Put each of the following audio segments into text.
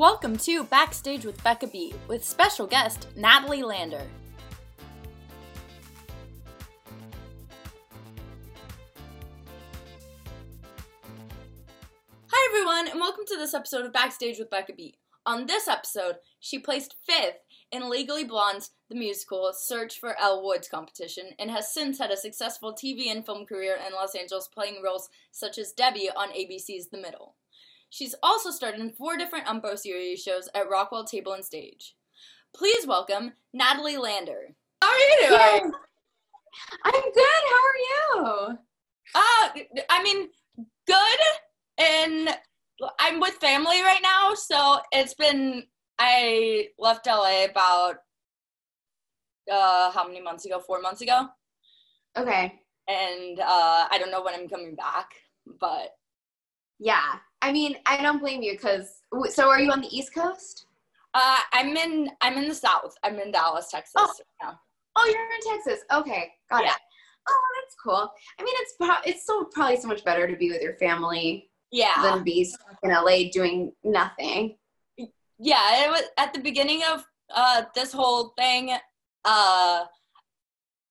Welcome to Backstage with Becca B with special guest Natalie Lander. Hi everyone, and welcome to this episode of Backstage with Becca B. On this episode, she placed fifth in Legally Blonde's The Musical Search for Elle Woods competition and has since had a successful TV and film career in Los Angeles playing roles such as Debbie on ABC's The Middle. She's also starred in four different Umpo series shows at Rockwell Table and Stage. Please welcome Natalie Lander. How are you doing? I'm good. How are you? Uh, I mean, good. And I'm with family right now, so it's been. I left LA about uh, how many months ago? Four months ago. Okay. And uh, I don't know when I'm coming back, but Yeah. I mean, I don't blame you because. So, are you on the East Coast? uh, I'm in. I'm in the South. I'm in Dallas, Texas. Oh. right. Oh, you're in Texas. Okay, got Yeah. it. Oh, that's cool. I mean, it's pro- it's still probably so much better to be with your family Yeah. than be stuck in LA doing nothing. yeah it was at the beginning of uh this whole thing uh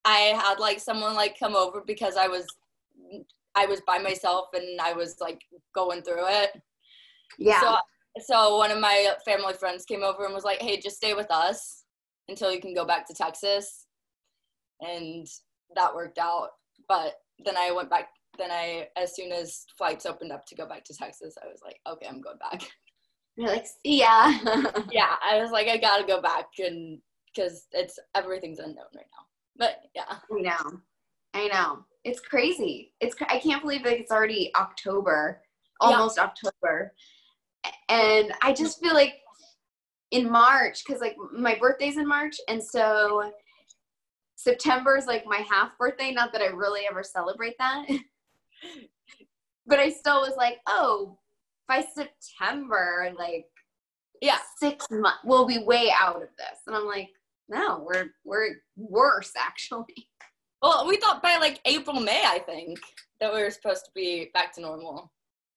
i had like someone like come over because i was i was by myself and i was like going through it Yeah. so so one of my family friends came over and was like hey just stay with us until you can go back to texas and that worked out but then i went back then i as soon as flights opened up to go back to texas i was like okay i'm going back you're like, ya. yeah, I was like, I gotta go back and because it's everything's unknown right now. But yeah, I know. I know. It's crazy. It's I can't believe that it's already October, Yeah. almost October, and I just feel like in March because like my birthday's in March, and so September is like my half birthday. Not that I really ever celebrate that, but I still was like, oh, by September, like yeah, six months, we'll be way out of this, and I'm like, no, we're we're worse actually. Well, we thought by like April, May, I think that we were supposed to be back to normal.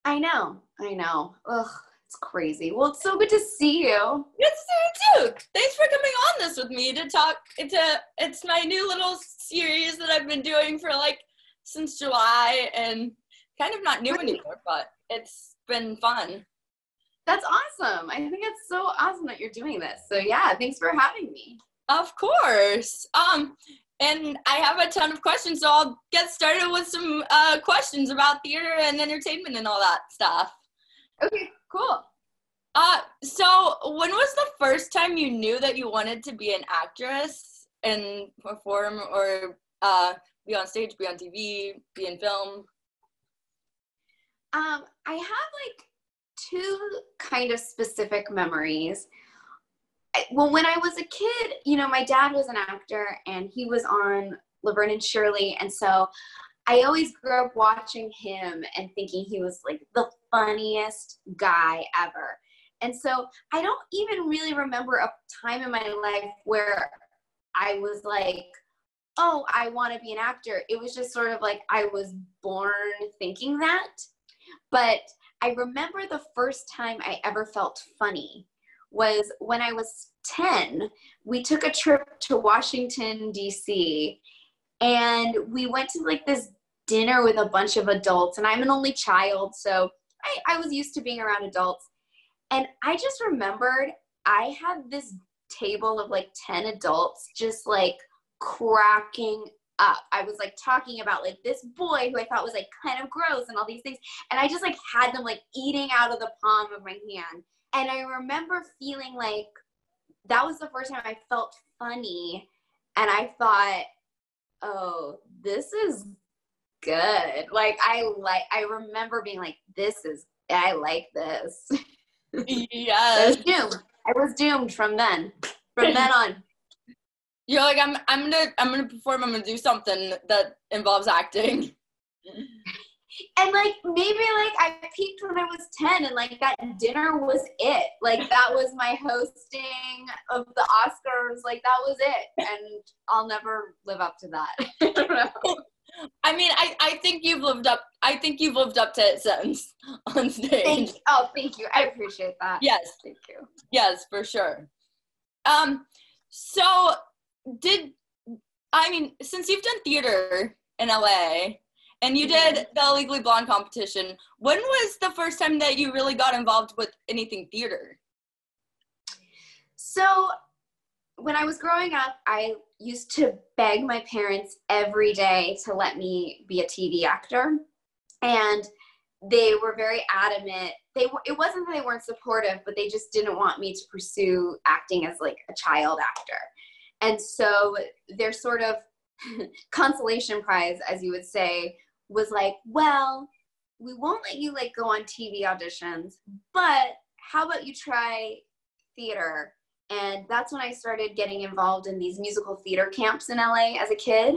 I know, I know. Ugh, it's crazy. Well, it's so good to see you. Good to see you too. Thanks for coming on this with me to talk. It's a, it's my new little series that I've been doing for like since July and kind of not new anymore, but it's been fun. That's awesome. I think it's so awesome that you're doing this. So yeah, thanks for having me. Of course. Um, and I have a ton of questions, so I'll get started with some uh, questions about theater and entertainment and all that stuff. Okay, cool. Uh, so when was the first time you knew that you wanted to be an actress and perform or uh, be on stage, be on TV, be in film? Um, I have like two kind of specific memories. Well, when I was a kid, you know, my dad was an actor and he was on Laverne and Shirley. And so I always grew up watching him and thinking he was like the funniest guy ever. And so I don't even really remember a time in my life where I was like, oh, I want to be an actor. It was just sort of like I was born thinking that. But I remember the first time I ever felt funny was when I was 10. We took a trip to Washington, D.C., and we went to like this dinner with a bunch of adults. And I'm an only child, so I, I was used to being around adults. And I just remembered I had this table of like 10 adults just like cracking up. I was like talking about like this boy who I thought was like kind of gross and all these things. And I just like had them like eating out of the palm of my hand. And I remember feeling like that was the first time I felt funny. And I thought, oh, this is good. Like I like I remember being like, this is I like this. I Yes. was doomed. I was doomed from then. From then on. You're like, I'm, I'm gonna, I'm gonna perform. I'm gonna do something that involves acting. And like maybe like I peaked when I was 10 and like that dinner was it. Like that was my hosting of the Oscars. Like that was it. And I'll never live up to that. I don't know. I mean, I, I think you've lived up. I think you've lived up to it since on stage. Thank, oh, thank you. I appreciate that. Yes, Thank you. yes, for sure. Um, so did I mean since you've done theater in LA and you did the Legally Blonde competition, when was the first time that you really got involved with anything theater? So, when I was growing up, I used to beg my parents every day to let me be a TV actor. And they were very adamant. They it wasn't that they weren't supportive, but they just didn't want me to pursue acting as like a child actor. And so their sort of consolation prize, as you would say, was like, well, we won't let you like go on TV auditions, but how about you try theater? And that's when I started getting involved in these musical theater camps in LA as a kid.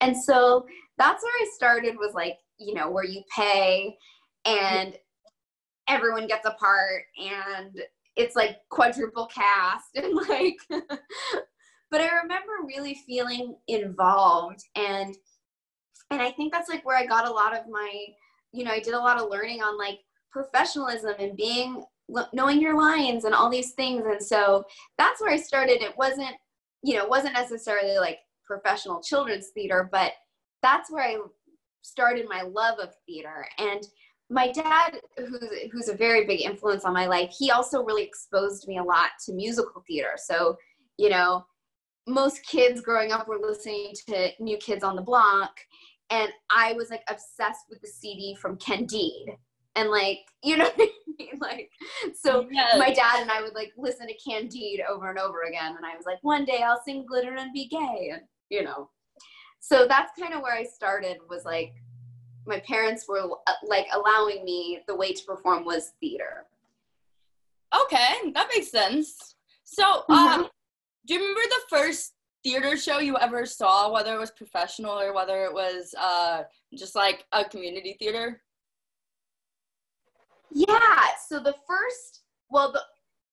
And so that's where I started was like, you know, where you pay and everyone gets a part and it's like quadruple cast and like but I remember really feeling involved and and I think that's like where I got a lot of my you know, I did a lot of learning on like professionalism and being knowing your lines and all these things. And so that's where i started. It wasn't you know it wasn't necessarily like professional children's theater but that's where i started my love of theater. And my dad who's, who's a very big influence on my life he also really exposed me a lot to musical theater. So you know most kids growing up were listening to new kids on the block and i was like obsessed with the cd from candide and like you know what I mean? Like so Yes. my dad and I would like listen to Candide over and over again and I was like one day I'll sing glitter and be gay and you know so that's kind of where I started was like my parents were uh, like allowing me the way to perform was theater Okay, that makes sense. So, Mhm. um, do you remember the first theater show you ever saw, whether it was professional or whether it was uh, just like a community theater? yeah so the first well the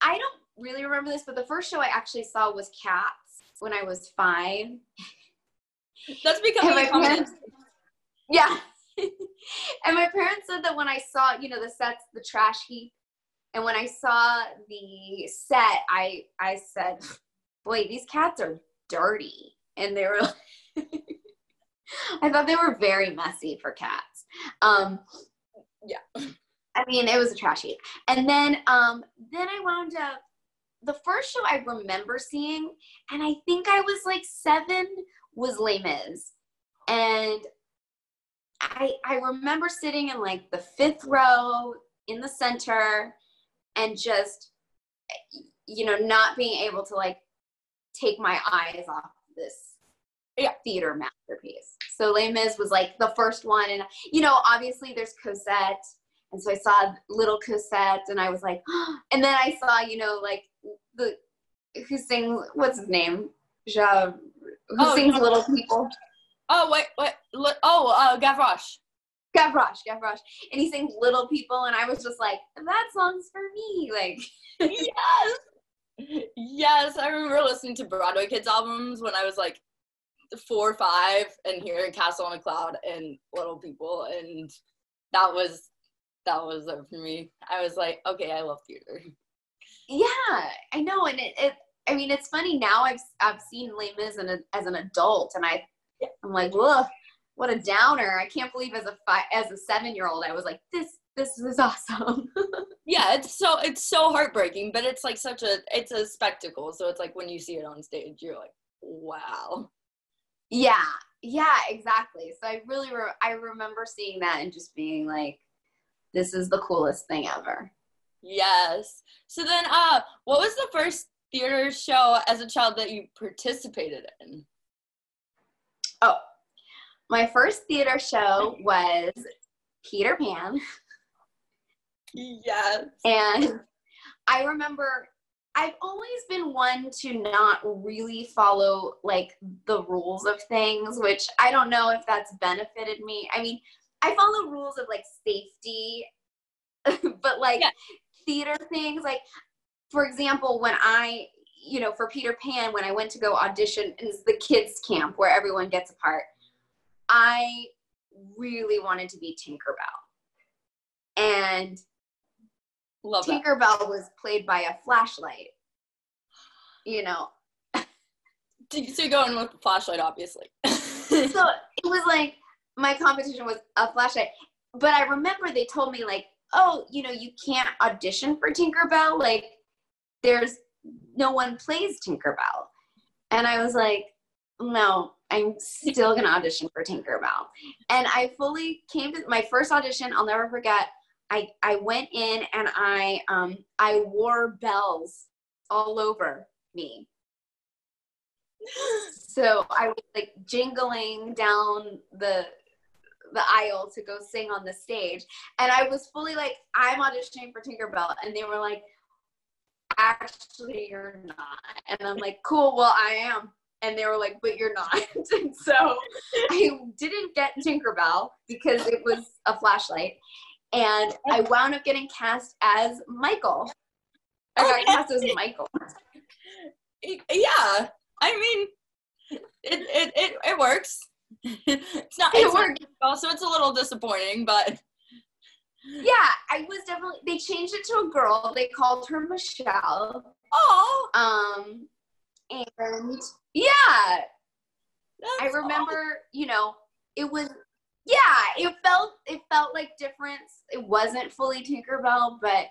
I don't really remember this but the first show I actually saw was Cats when I was 5 That's becoming a common. parents- Yeah. and my parents said that when I saw, you know, the sets, the trash heap, and when I saw the set, I I said, "Boy, these cats are dirty," and they were. I thought they were very messy for cats. Um, Yeah. I mean, it was a trash heap, and then um, then I wound up. The first show I remember seeing, and I think I was like seven, was Les Mis, and I I remember sitting in like the fifth row in the center, and just you know not being able to like take my eyes off this Yeah. theater masterpiece. So Les Mis was like the first one, and you know obviously there's Cosette, and so I saw little Cosette, and I was like, and then I saw you know like the who sings what's his name, ja, who Oh, sings Jean- Little People. Oh wait, wait. li- Oh, uh, Gavroche. Gavroche, Gavroche. And he sings Little People, and I was just like, that song's for me. Like, yes. Yes, I remember listening to Broadway Kids albums when I was like four or five, and hearing Castle on a Cloud and Little People, and that was that was it for me. I was like, okay, I love theater. yeah, I know. And it, it I mean, it's funny now I've, I've seen Les Mis as an, as an adult, and I, I'm like, whoa, what a downer. I can't believe as a five, as a seven year old, I was like, this, this is awesome. Yeah, it's so it's so heartbreaking, but it's like such a it's a spectacle. So it's like when you see it on stage, you're like, wow. yeah, yeah, exactly. So I really, re- I remember seeing that and just being like, this is the coolest thing ever. Yes. So then, uh, what was the first theater show as a child that you participated in? Oh, my first theater show was Peter Pan. Yes. And I remember I've always been one to not really follow like the rules of things, which I don't know if that's benefited me. I mean, I follow rules of like safety, but like Yeah. theater things, like for example, when I, you know, for Peter Pan, when I went to go audition, it's the kids' camp where everyone gets a part. I really wanted to be Tinkerbell. And Love that. Tinkerbell was played by a flashlight. You know, So you're going with the flashlight, obviously. so it was like my competition was a flashlight. But I remember they told me like, oh, you know, you can't audition for Tinkerbell. Like, there's no one plays Tinkerbell. And I was like, no, I'm still gonna audition for Tinkerbell. And I fully came to my first audition. I'll never forget. I I went in and I um I wore bells all over me. So I was like jingling down the the aisle to go sing on the stage. And I was fully like, I'm auditioning for Tinkerbell. And they were like, actually, you're not. And I'm like, cool, well, I am. And they were like, but you're not. and so I didn't get Tinkerbell because it was a flashlight. And I wound up getting cast as Michael. I got Okay. cast as Michael. yeah. I mean, it it it, it works. it's not. It It's not worked. so it's a little disappointing, but Yeah, I was definitely, they changed it to a girl. They called her Michelle. oh, Um, and yeah, that's I remember, you know, it was yeah, it felt it felt like difference. It wasn't fully Tinkerbell, but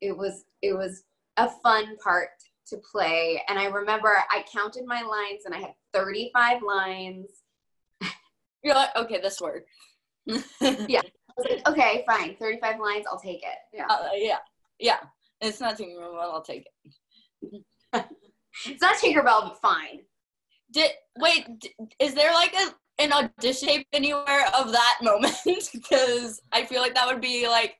it was it was a fun part to play. And I remember I counted my lines and I had 35 lines. You're like, okay, this worked. Yeah. I was like, okay, fine, 35 lines, I'll take it. Yeah. Uh, yeah, yeah. It's not well. I'll take it. It's not Tinkerbell, but fine. Did wait? d- Is there like a an audition tape anywhere of that moment? because I feel like that would be like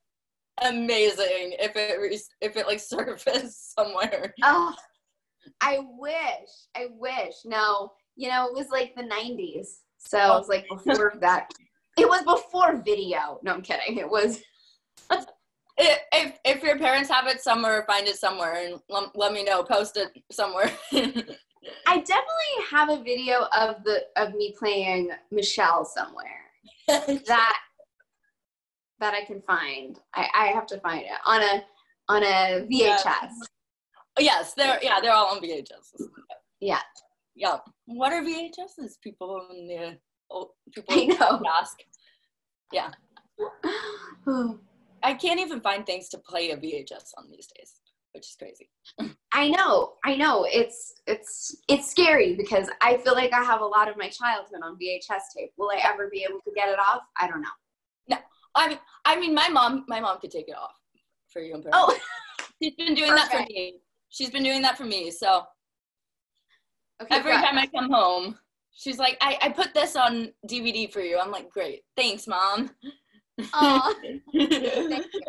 amazing if it re- if it like surfaced somewhere. Oh, I wish. I wish. No, you know, it was like the 90s. So it was like before that. It was before video. No, I'm kidding. It was. I- If if your parents have it somewhere, find it somewhere and let, let me know. Post it somewhere. I definitely have a video of the of me playing Michelle somewhere. That that I can find. I, I have to find it on a on a VHS. yes, they're yeah they're all on VHS. Yeah. Yeah. What are VHSs? People in the oh, people I know. ask. I can't even find things to play a VHS on these days, which is crazy. I know, I know. It's it's it's scary because I feel like I have a lot of my childhood on VHS tape. Will I ever be able to get it off? I don't know. No, I mean, I mean, my mom, my mom could take it off for you and Oh, she's been doing that for me. She's been doing that for me. So okay. every time I come home, she's like, I, I put this on DVD for you. I'm like, great, thanks, mom. You.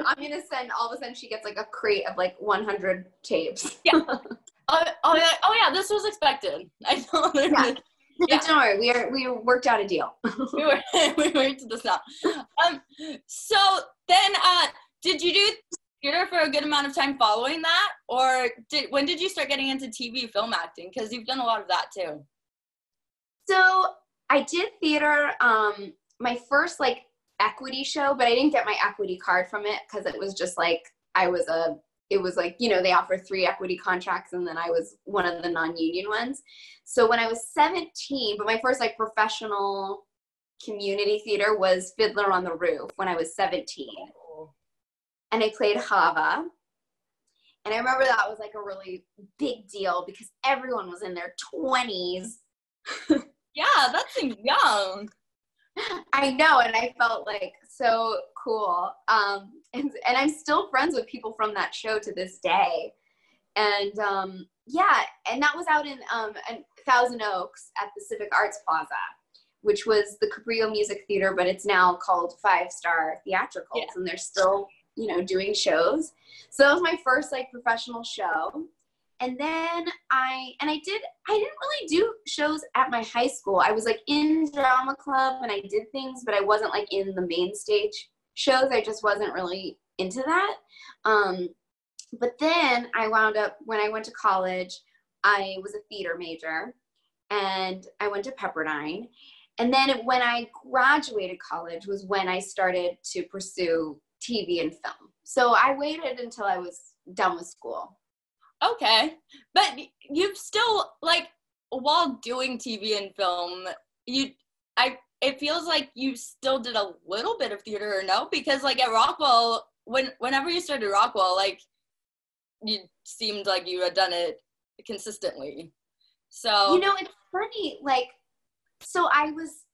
I'm gonna send. All of a sudden, she gets like a crate of like 100 tapes. oh, oh, yeah, oh yeah, this was expected. I know. Yeah. Yeah. Don't worry, we are we worked out a deal. we were we were to this now. Um, so then, uh, did you do theater for a good amount of time following that, or did when did you start getting into TV film acting? Because you've done a lot of that too. So I did theater. Um, my first like equity show, but I didn't get my equity card from it because it was just like I was a. It was like you know they offer three equity contracts, and then I was one of the non-union ones. So when I was 17, but my first like professional community theater was Fiddler on the Roof when I was 17, and I played Hava. And I remember that was like a really big deal because everyone was in their 20s Yeah, that seems young. I know, and I felt like so cool. Um, and and I'm still friends with people from that show to this day. And um, yeah, and that was out in um, in Thousand Oaks at the Civic Arts Plaza, which was the Cabrillo Music Theater, but it's now called Five Star Theatricals, Yeah. and they're still you know doing shows. So that was my first like professional show. And then I and I did I didn't really do shows at my high school. I was like in drama club and I did things, but I wasn't like in the main stage shows. I just wasn't really into that. Um, but then I wound up when I went to college, I was a theater major and I went to Pepperdine. and then when I graduated college was when I started to pursue TV and film. So I waited until I was done with school. Okay. But you've still like while doing TV and film, you I it feels like you still did a little bit of theater or no because like at Rockwell when whenever you started Rockwell like you seemed like you had done it consistently. So You know, it's funny like so I was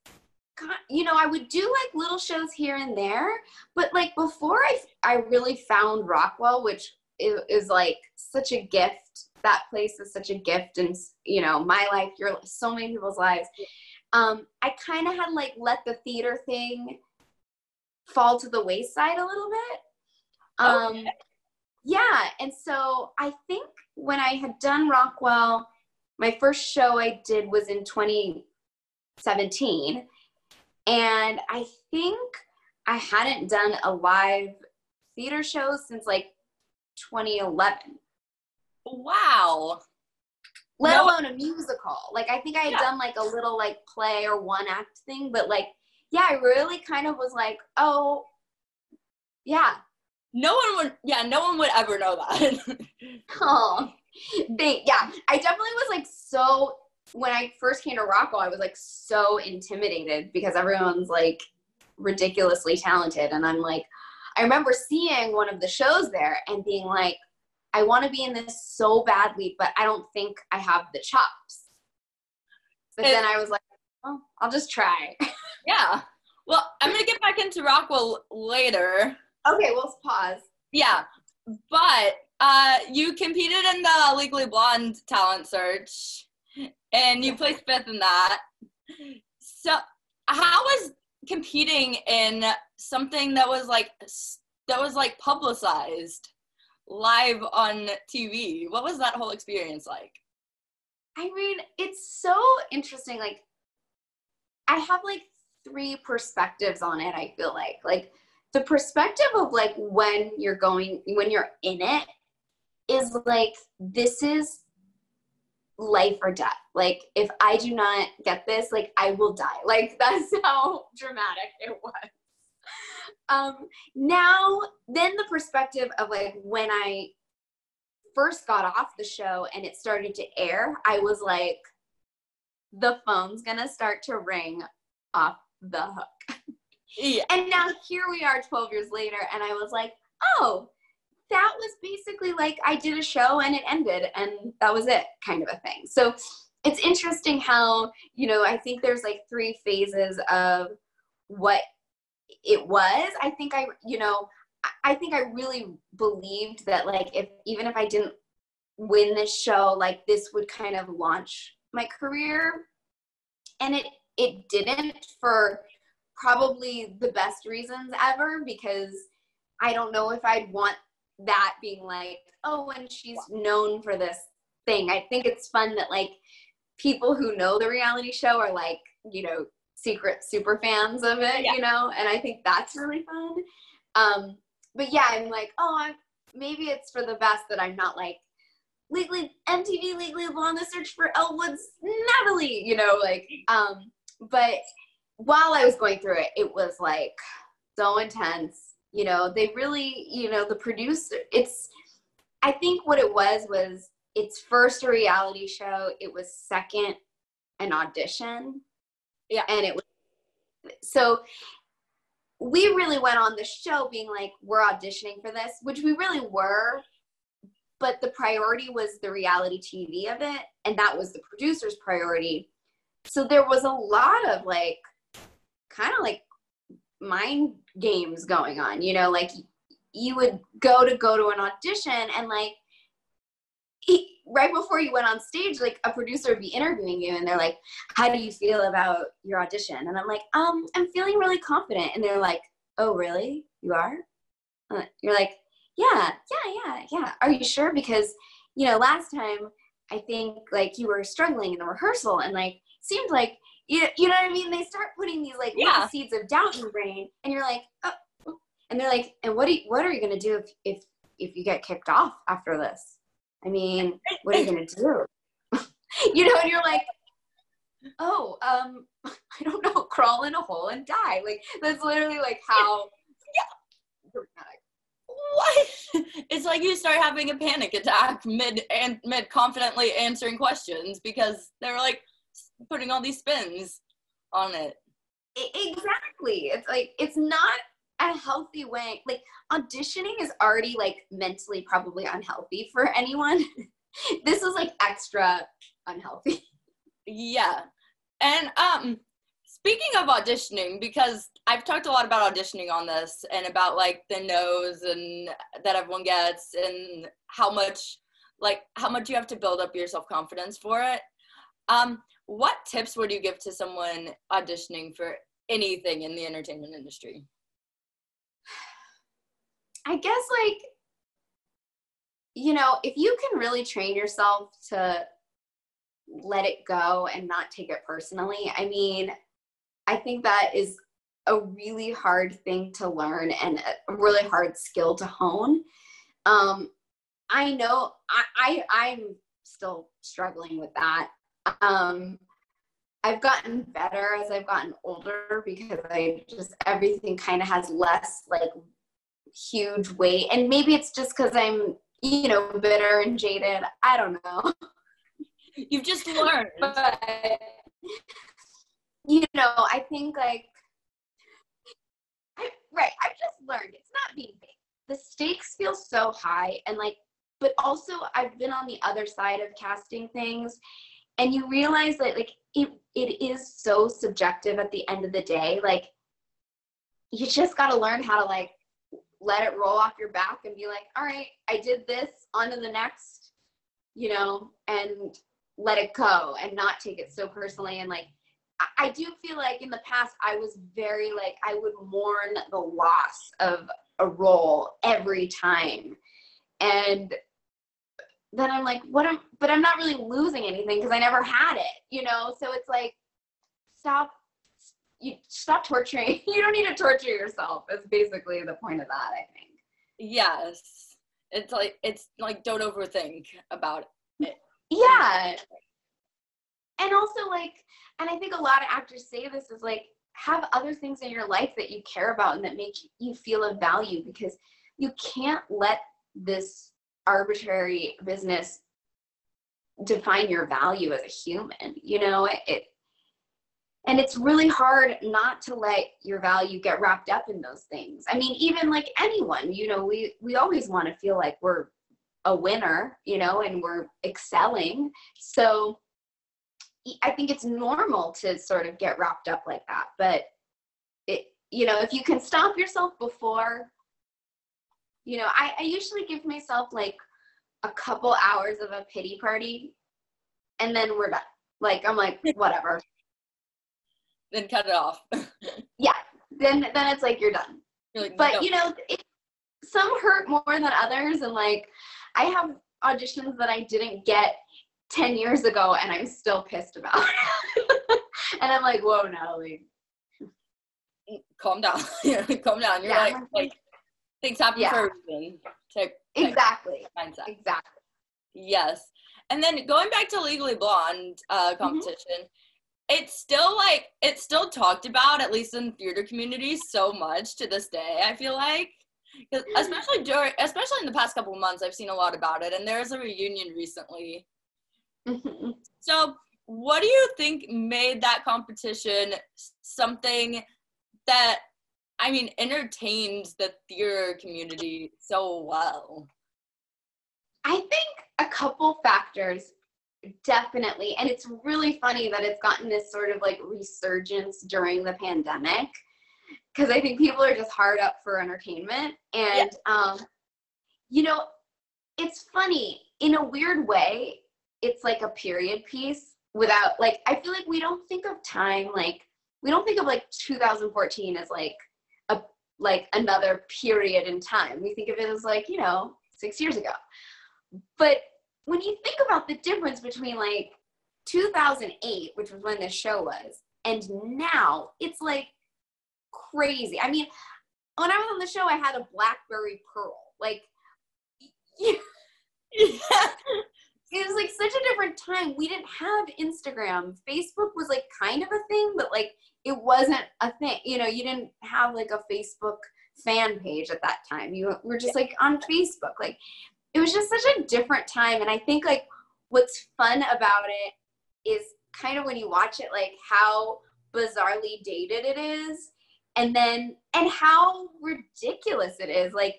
you know, I would do like little shows here and there, but like before I I really found Rockwell, which is, is like such a gift. That place is such a gift, and you know, my life, your so many people's lives. Um, I kind of had like let the theater thing fall to the wayside a little bit. Um, okay. Yeah, and so I think when I had done Rockwell, my first show I did was in 2017 and I think I hadn't done a live theater show since like 2011. Wow. Let no. alone a musical. Like I think I had yeah. done like a little like play or one act thing, but like yeah, I really kind of was like, oh, yeah. No one would, yeah, no one would ever know that. oh, they, yeah, I definitely was like so when I first came to Rockwell, I was like so intimidated because everyone's like ridiculously talented. And I'm like, I remember seeing one of the shows there and being like, I want to be in this so badly, but I don't think I have the chops. But it, then I was like, oh, I'll just try. yeah. Well, I'm going to get back into Rockwell later. Okay, we'll pause. Yeah. But uh, you competed in the Legally Blonde talent search and you placed fifth in that. So, how was competing in something that was like that was like publicized live on TV? What was that whole experience like? I mean, it's so interesting. Like, I have like three perspectives on it. I feel like, like the perspective of like when you're going, when you're in it, is like this is life or death. Like if I do not get this, like I will die. Like that's how dramatic it was. Um now then the perspective of like when I first got off the show and it started to air, I was like the phone's to start to ring off the hook. Yeah. And now here we are 12 years later and I was like, "Oh, that was basically like I did a show and it ended and that was it kind of a thing. So it's interesting how, you know, I think there's like three phases of what it was. I think I, you know, I think I really believed that like if even if I didn't win this show, like this would kind of launch my career. And it it didn't for probably the best reasons ever because I don't know if I'd want that being like, oh, and she's known for this thing. I think it's fun that like people who know the reality show are like, you know, secret super fans of it, yeah. you know, and I think that's really fun. Um, but yeah, I'm like, oh, I'm maybe it's for the best that I'm not like legally MTV legally on the search for Elle Woods Natalie, you know, like um, but while I was going through it, it was like so intense you know they really you know the producer it's i think what it was was it's first a reality show it was second an audition. Yeah. And it was so we really went on the show being like we're auditioning for this which we really were but the priority was the reality tv of it and that was the producer's priority. So there was a lot of like kind of like mind games going on you know like you would go to go to an audition and like right before you went on stage like a producer would be interviewing you and they're like how do you feel about your audition? And i'm like um i'm feeling really confident. And they're like oh really? You are? Uh, you're like yeah yeah yeah yeah. Are you sure? Because you know last time i think like you were struggling in the rehearsal and like seemed like you, you know what I mean? They start putting these like yeah. seeds of doubt in your brain, and you're like, oh. and they're like, and what do you, what are you gonna do if if if you get kicked off after this? I mean, what are you gonna do? you know, and you're like, oh, um, I don't know, crawl in a hole and die. Like that's literally like how. yeah. What? It's like you start having a panic attack mid and mid confidently answering questions because they're like putting all these spins on it. Exactly. It's like it's not a healthy way. Like auditioning is already like mentally probably unhealthy for anyone. this is like extra unhealthy. Yeah. And um speaking of auditioning because I've talked a lot about auditioning on this and about like the no's and that everyone gets and how much like how much you have to build up your self-confidence for it. Um what tips would you give to someone auditioning for anything in the entertainment industry? I guess like you know, if you can really train yourself to let it go and not take it personally, I mean, I think that is a really hard thing to learn and a really hard skill to hone. Um, I know I, I I'm still struggling with that. Um, I've gotten better as I've gotten older because I just everything kind of has less like huge weight, and maybe it's just because I'm you know bitter and jaded. I don't know. You've just learned, but you know, I think like I, right. I've just learned it's not being big. The stakes feel so high, and like, but also I've been on the other side of casting things, and you realize that like it it is so subjective at the end of the day. Like you just got to learn how to like let it roll off your back and be like, all right, I did this, on to the next, you know, and let it go and not take it so personally. And like, I do feel like in the past I was very like, I would mourn the loss of a role every time. And then I'm like, what am, but I'm not really losing anything because I never had it, you know? So it's like, stop, you stop torturing. you don't need to torture yourself. Is basically the point of that, I think. Yes. It's like, it's like, don't overthink about it. Yeah. And also, like, and I think a lot of actors say this is like, have other things in your life that you care about and that make you feel of value because you can't let this arbitrary business define your value as a human you know? It, and it's really hard not to let your value get wrapped up in those things. I mean even like anyone you know we we always want to feel like we're a winner you know and we're excelling. So i think it's normal to sort of get wrapped up like that but it you know if you can stop yourself before you know, I, I usually give myself like a couple hours of a pity party and then we're done. Like I'm like, whatever. then cut it off. yeah. Then then it's like you're done. You're like, but no. you know, it, some hurt more than others and like I have auditions that I didn't get 10 years ago and I'm still pissed about. and I'm like, whoa, Natalie. Mm, calm down. calm down. You're yeah. like, like things happen yeah. for a reason. Exactly. Mindset. Exactly. Yes. And then going back to Legally Blonde uh, mm-hmm. competition, mm-hmm. it's still like it's still talked about at least in theater communities so much to this day. I feel like, especially during, especially in the past couple of months, I've seen a lot about it. And there's a reunion recently. Mm-hmm. So, what do you think made that competition something that I mean, entertained the theater community so well? I think a couple factors definitely and it's really funny that it's gotten this sort of like resurgence during the pandemic because i think people are just hard up for entertainment and yeah. um you know it's funny in a weird way it's like a period piece without like i feel like we don't think of time like we don't think of like 2014 as like like another period in time. We think of it as like, you know, six years ago. But when you think about the difference between like 2008, which was when this show was, and now, it's like crazy. I mean, when I was on the show, I had a Blackberry Pearl. Like, yeah. It was like such a different time. we didn't have Instagram. Facebook was like kind of a thing, but like it wasn't a thing. You know, you didn't have like a Facebook fan page at that time. You were just like on Facebook. Like it was just such a different time. And I think like what's fun about it is kind of when you watch it, like how bizarrely dated it is. And then, and how ridiculous it is. Like,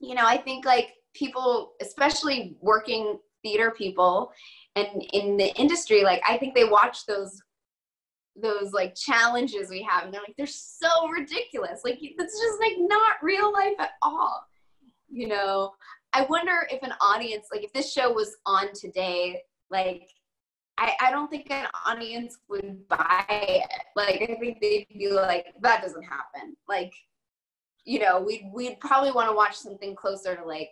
you know, I think like people, especially working theater people and in the industry, like I think they watch those those like challenges we have and they're like they're so ridiculous like it's just like not real life at all you know i wonder if an audience like if this show was on today like I, I don't think an audience would buy it. Like I think they'd be like, that doesn't happen. Like, you know, we'd we'd probably want to watch something closer to like,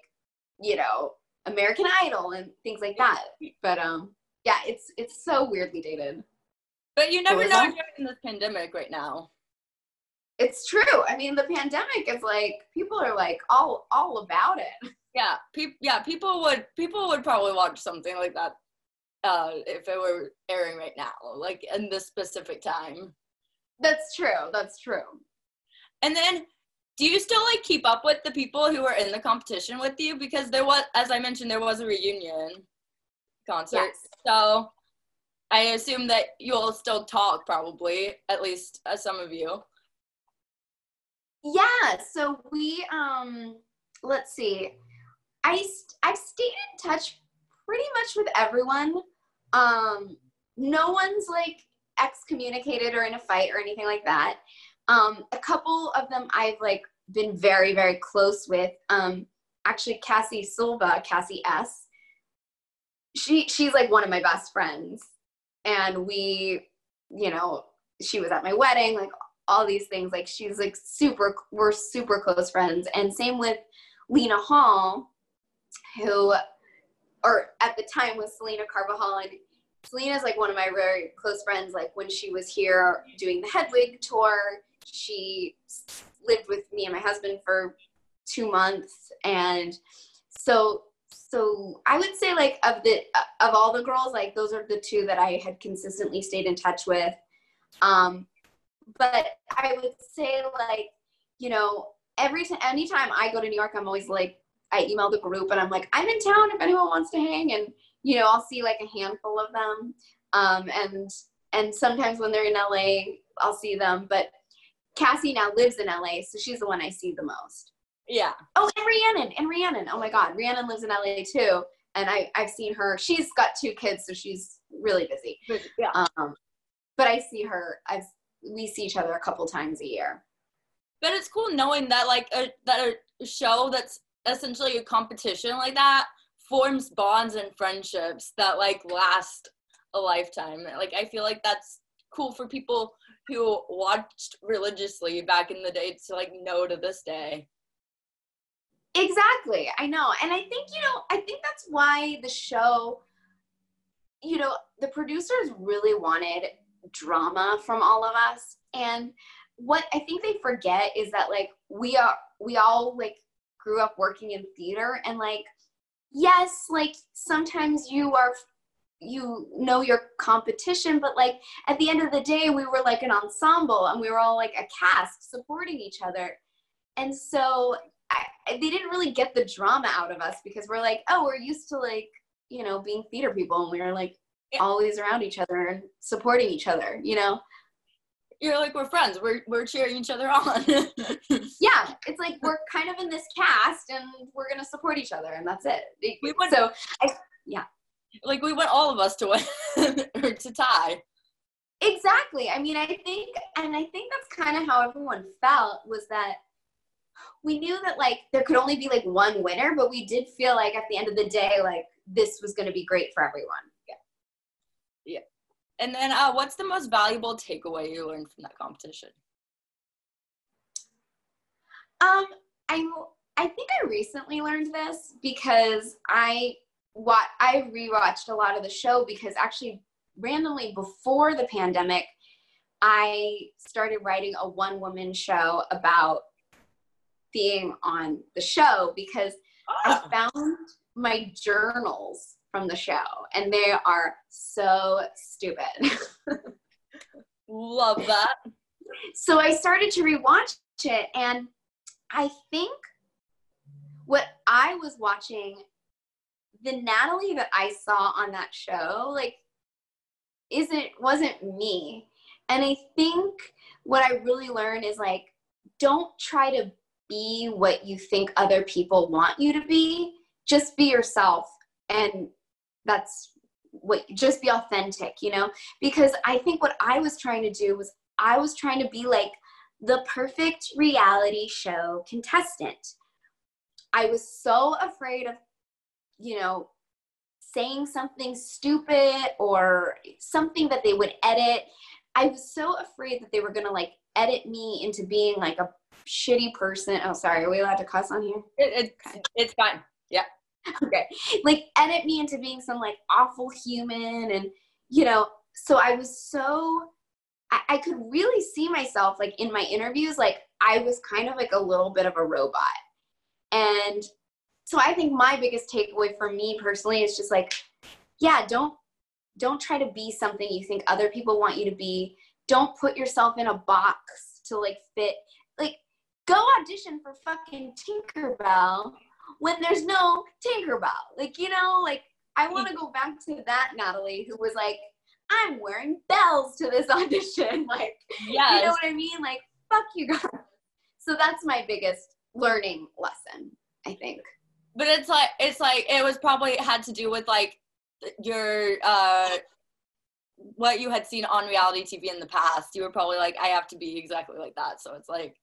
you know, American Idol and things like that. But um, yeah, it's it's so weirdly dated. But you never know that? during this pandemic right now. It's true. I mean, the pandemic is like people are like all all about it. Yeah, pe- yeah, people would people would probably watch something like that uh, if it were airing right now, like in this specific time. That's true. That's true. And then do you still like keep up with the people who were in the competition with you? Because there was as i mentioned there was a reunion concert. Yes. so i assume that you'll still talk probably at least uh, some of you. Yeah so we um let's see. I st- i've stayed in touch pretty much with everyone. Um no one's like excommunicated or in a fight or anything like that um, a couple of them I've like been very, very close with. Um, actually, Cassie Silva, Cassie S. She she's like one of my best friends, and we, you know, she was at my wedding, like all these things. Like she's like super, we're super close friends. And same with Lena Hall, who, or at the time was Selena Carvajal, and Selena's like one of my very close friends. Like when she was here doing the Hedwig tour, she lived with me and my husband for two months. And so so i would say like of the of all the girls like those are the two that i had consistently stayed in touch with. Um but i would say like you know every time anytime i go to new york i'm always like i email the group and i'm like i'm in town if anyone wants to hang and you know i'll see like a handful of them. Um and and sometimes when they're in la i'll see them. But Cassie now lives in LA, so she's the one I see the most. Yeah. Oh, and Rhiannon, and Rhiannon. Oh my God, Rhiannon lives in LA too, and I I've seen her. She's got two kids, so she's really busy. Yeah. Um, but I see her. I've we see each other a couple times a year. But it's cool knowing that like a, that a show that's essentially a competition like that forms bonds and friendships that like last a lifetime. Like I feel like that's cool for people who watched religiously back in the day to like know to this day. Exactly. I know. And I think, you know, I think that's why the show, you know, the producers really wanted drama from all of us. And what I think they forget is that like we are we all like grew up working in theater and like yes, like sometimes you are you know your competition but like at the end of the day we were like an ensemble and we were all like a cast supporting each other. And so I, they didn't really get the drama out of us because we're like oh we're used to like you know being theater people and we were like yeah. always around each other and supporting each other you know? You're like we're friends. We're, we're cheering each other on. Yeah. It's like we're kind of in this cast and we're gonna support each other and that's it. We went, so I, yeah like we want all of us to win or to tie. Exactly. I mean, I think, and I think that's kind of how everyone felt was that we knew that like there could only be like one winner, but we did feel like at the end of the day, like this was going to be great for everyone. Yeah. Yeah. And then, uh, what's the most valuable takeaway you learned from that competition? Um, I I think I recently learned this because I what I rewatched a lot of the show because actually randomly before the pandemic, I started writing a one woman show about being on the show because I ah. found my journals from the show, and they are so stupid. Love that. So I started to rewatch it, and I think what I was watching, the Natalie that I saw on that show, like, isn't wasn't me. And I think what I really learned is like, don't try to be what you think other people want you to be. Just be yourself. And that's what, just be authentic, you know? Because I think what I was trying to do was I was trying to be like the perfect reality show contestant. I was so afraid of, you know, saying something stupid or something that they would edit. I was so afraid that they were going to like edit me into being like a shitty person. Oh, sorry. Are we allowed to cuss on here? It, it, it's fine. Yeah. Okay. Like edit me into being some like awful human. And, you know, so I was so, I, I could really see myself like in my interviews, like I was kind of like a little bit of a robot. And so I think my biggest takeaway for me personally is just like, yeah, don't don't try to be something you think other people want you to be. Don't put yourself in a box to like fit. Like, go audition for fucking Tinkerbell when there's no Tinkerbell. Like, you know, like I want to go back to that Natalie who was like, I'm wearing bells to this audition. Like, yes. you know what I mean? Like, fuck you guys. So that's my biggest learning lesson, I think. But it's like it's like it was probably had to do with like your uh what you had seen on reality TV in the past. You were probably like, I have to be exactly like that. So it's like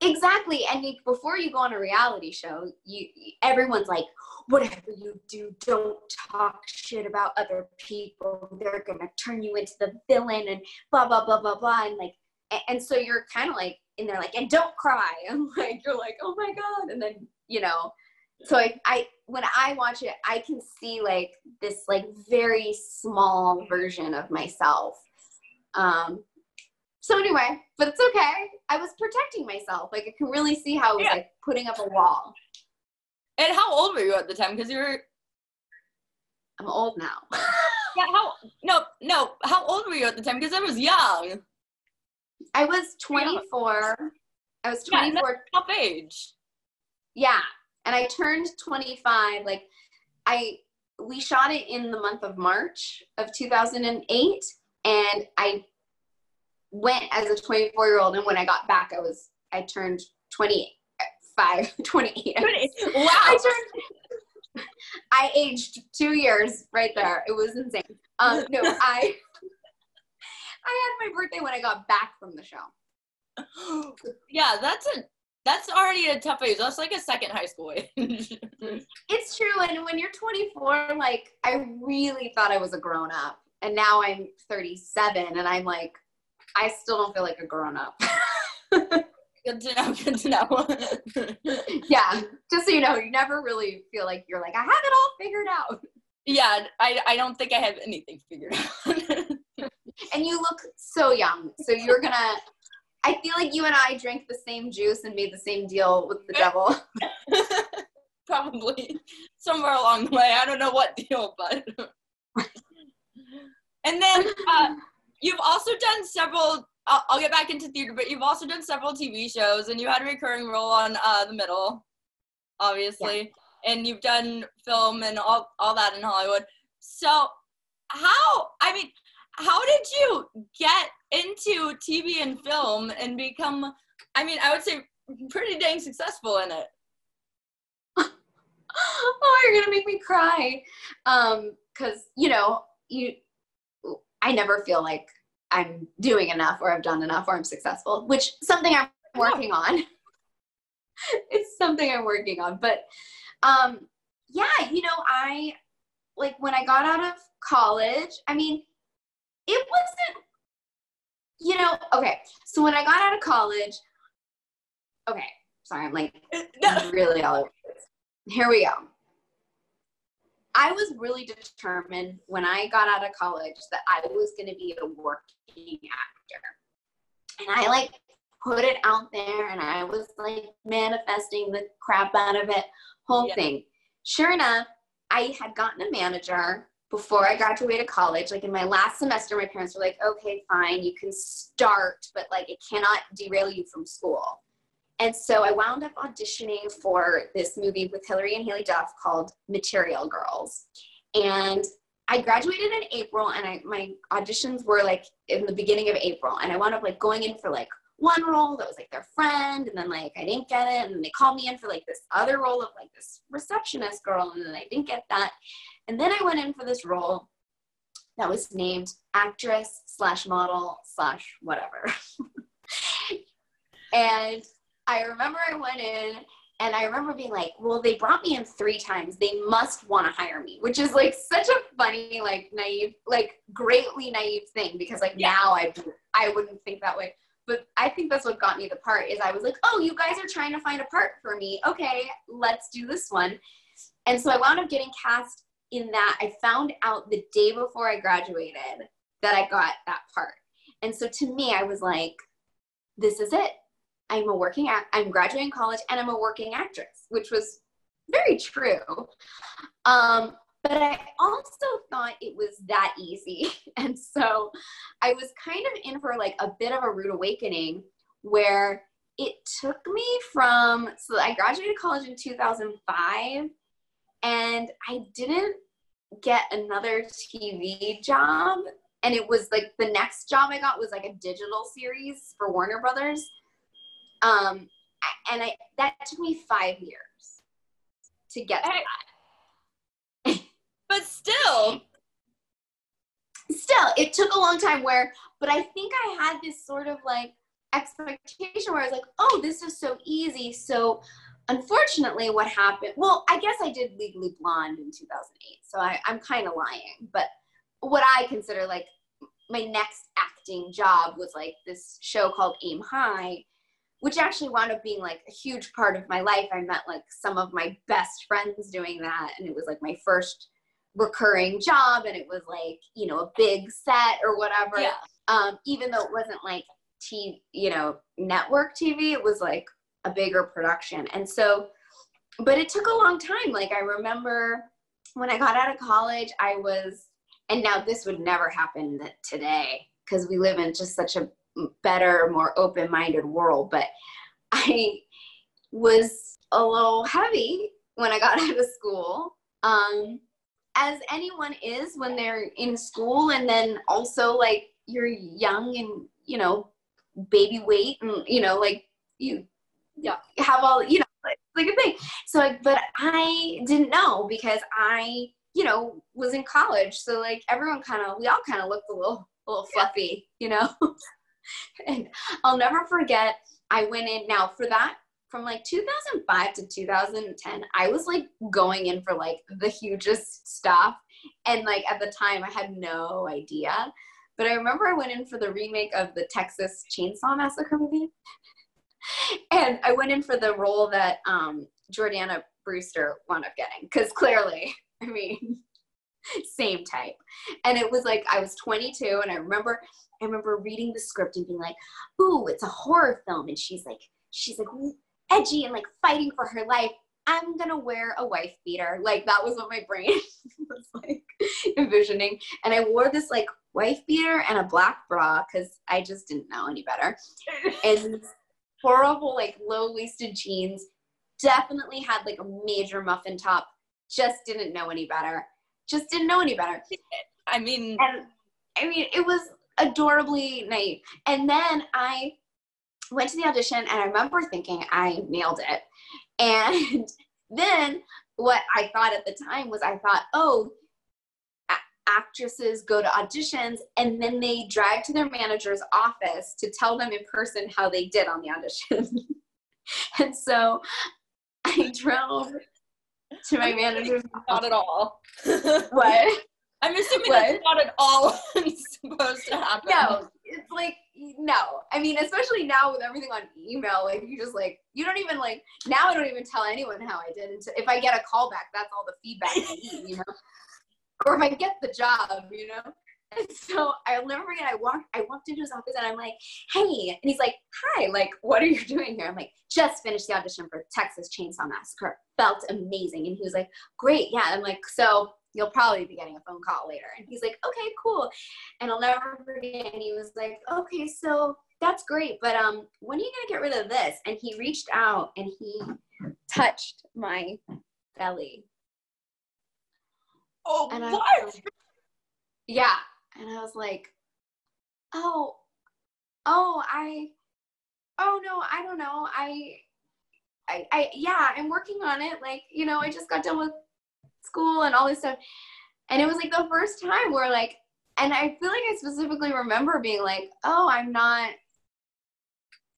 exactly. And you, before you go on a reality show you everyone's like whatever you do don't talk shit about other people. They're gonna turn you into the villain and blah blah blah blah blah. And like and, and so you're kind of like in there like and don't cry. And like you're like oh my god. And then you know so I, I when i watch it i can see like this like very small version of myself. Um so anyway but it's okay. I was protecting myself. Like i can really see how it was yeah. like putting up a wall. And how old were you at the time? Because you were i'm old now. Yeah how no no how old were you at the time? Because i was young. I was 24 yeah. i was 24 yeah, age. Yeah and I turned 25. Like I, we shot it in the month of March of 2008, and I went as a 24 year old. And when I got back, I was I turned 25, 28. Wow! I turned. I aged two years right there. It was insane. Um, no, I. I had my birthday when I got back from the show. Yeah, that's a that's already a tough age. That's like a second high school age. it's true. And when you're 24, like I really thought I was a grown up. And now I'm 37 and I'm like, I still don't feel like a grown up. good to know. Good to know. yeah. Just so you know, you never really feel like you're like, I have it all figured out. Yeah. I, I don't think I have anything figured out. and you look so young. So you're going to, I feel like you and I drank the same juice and made the same deal with the devil. Probably somewhere along the way. I don't know what deal, but. and then uh, you've also done several. I'll, I'll, get back into theater, but you've also done several TV shows, and you had a recurring role on uh, The Middle, obviously, yeah. and you've done film and all all that in Hollywood. So, how? I mean, how did you get into TV and film and become, I mean, I would say pretty dang successful in it? oh, you're gonna make me cry. Um, cause you know, you, I never feel like I'm doing enough or I've done enough or I'm successful, which something I'm working on. it's something I'm working on, but um, yeah, you know, I like when I got out of college. I mean, it wasn't, you know, okay. So when I got out of college, okay, sorry, I'm like uh, really all over this. Here we go. I was really determined when I got out of college that I was going to be a working actor. And I like put it out there and I was like manifesting the crap out of it, whole yeah. thing. Sure enough, I had gotten a manager before I graduated college. Like in my last semester, my parents were like, okay, fine, you can start, but like it cannot derail you from school. And so I wound up auditioning for this movie with Hilary and Haley Duff called Material Girls. And I graduated in April and I my auditions were like in the beginning of April and I wound up like going in for like one role that was like their friend and then like I didn't get it and then they called me in for like this other role of like this receptionist girl and then I didn't get that. And then I went in for this role that was named actress slash model slash whatever. and I remember I went in and I remember being like, well, they brought me in three times. They must want to hire me, which is like such a funny, like naive, like greatly naive thing because like yeah. now I I wouldn't think that way. But I think that's what got me the part is I was like, oh, you guys are trying to find a part for me. Okay, let's do this one. And so I wound up getting cast in that. I found out the day before I graduated that I got that part. And so to me, I was like, this is it. I'm a working act. I'm graduating college and I'm a working actress, which was very true. Um, but I also thought it was that easy. And so I was kind of in for like a bit of a rude awakening where it took me from, so I graduated college in 2005 and I didn't get another TV job. And it was like the next job I got was like a digital series for Warner Brothers. Um, and I that took me five years to get to that. But still, still, it took a long time. Where, but I think I had this sort of like expectation where I was like, oh, this is so easy. So, unfortunately, what happened? Well, I guess I did Legally Blonde in 2008, so I, I'm kind of lying. But what I consider like my next acting job was like this show called Aim High which actually wound up being like a huge part of my life. I met like some of my best friends doing that, and it was like my first recurring job, and it was like you know a big set or whatever. Yeah. Um, even though it wasn't like TV, you know, network TV, it was like a bigger production, and so, but it took a long time. Like I remember when I got out of college, I was, and now this would never happen today because we live in just such a better, more open minded world. But I was a little heavy when I got out of school. Um, as anyone is when they're in school, and then also like you're young and you know, baby weight, and you know, like you yeah. have all you know, like, a thing. So, like, but I didn't know because I, you know, was in college. So like everyone kind of, we all kind of looked a little, a little fluffy, you know. and I'll never forget, I went in now for that from like 2005 to 2010, I was like going in for like the hugest stuff. And like at the time, I had no idea. But I remember I went in for the remake of the Texas Chainsaw Massacre movie. and I went in for the role that um, Jordana Brewster wound up getting. Because clearly, I mean, same type. And it was like I was 22, and I remember I remember reading the script and being like, "Ooh, it's a horror film," and she's like, she's like edgy and like fighting for her life. I'm gonna wear a wife beater. Like that was what my brain was like envisioning. And I wore this like wife beater and a black bra because I just didn't know any better. and horrible like low waisted jeans. Definitely had like a major muffin top. Just didn't know any better. Just didn't know any better. I mean, and I mean, it was adorably naive. And then I went to the audition and I remember thinking I nailed it. And then what I thought at the time was I thought, oh, actresses go to auditions and then they drive to their manager's office to tell them in person how they did on the audition. and so I drove to my manager's office. not at all. what? I'm assuming what? that's not at all supposed to happen. No, it's like no. I mean, especially now with everything on email, like you just like you don't even like now. I don't even tell anyone how I did. If I get a call back, that's all the feedback I need, you know. or if I get the job, you know. And so I'll never forget. I walked. I walked into his office and I'm like, "Hey," and he's like, "Hi." Like, what are you doing here? I'm like, "Just finished the audition for Texas Chainsaw Massacre. felt amazing. And he was like, great. Yeah. I'm like, so you'll probably be getting a phone call later. And he's like, okay, cool. And I'll never forget. And he was like, okay, so that's great. But um, when are you going to get rid of this? And he reached out and he touched my belly. Oh, And I- what? Yeah. And I was like, oh, oh, I, oh no, I don't know. I, I, I, yeah, I'm working on it. Like, you know, I just got done with school and all this stuff. And it was like the first time where like, and I feel like I specifically remember being like, oh, I'm not,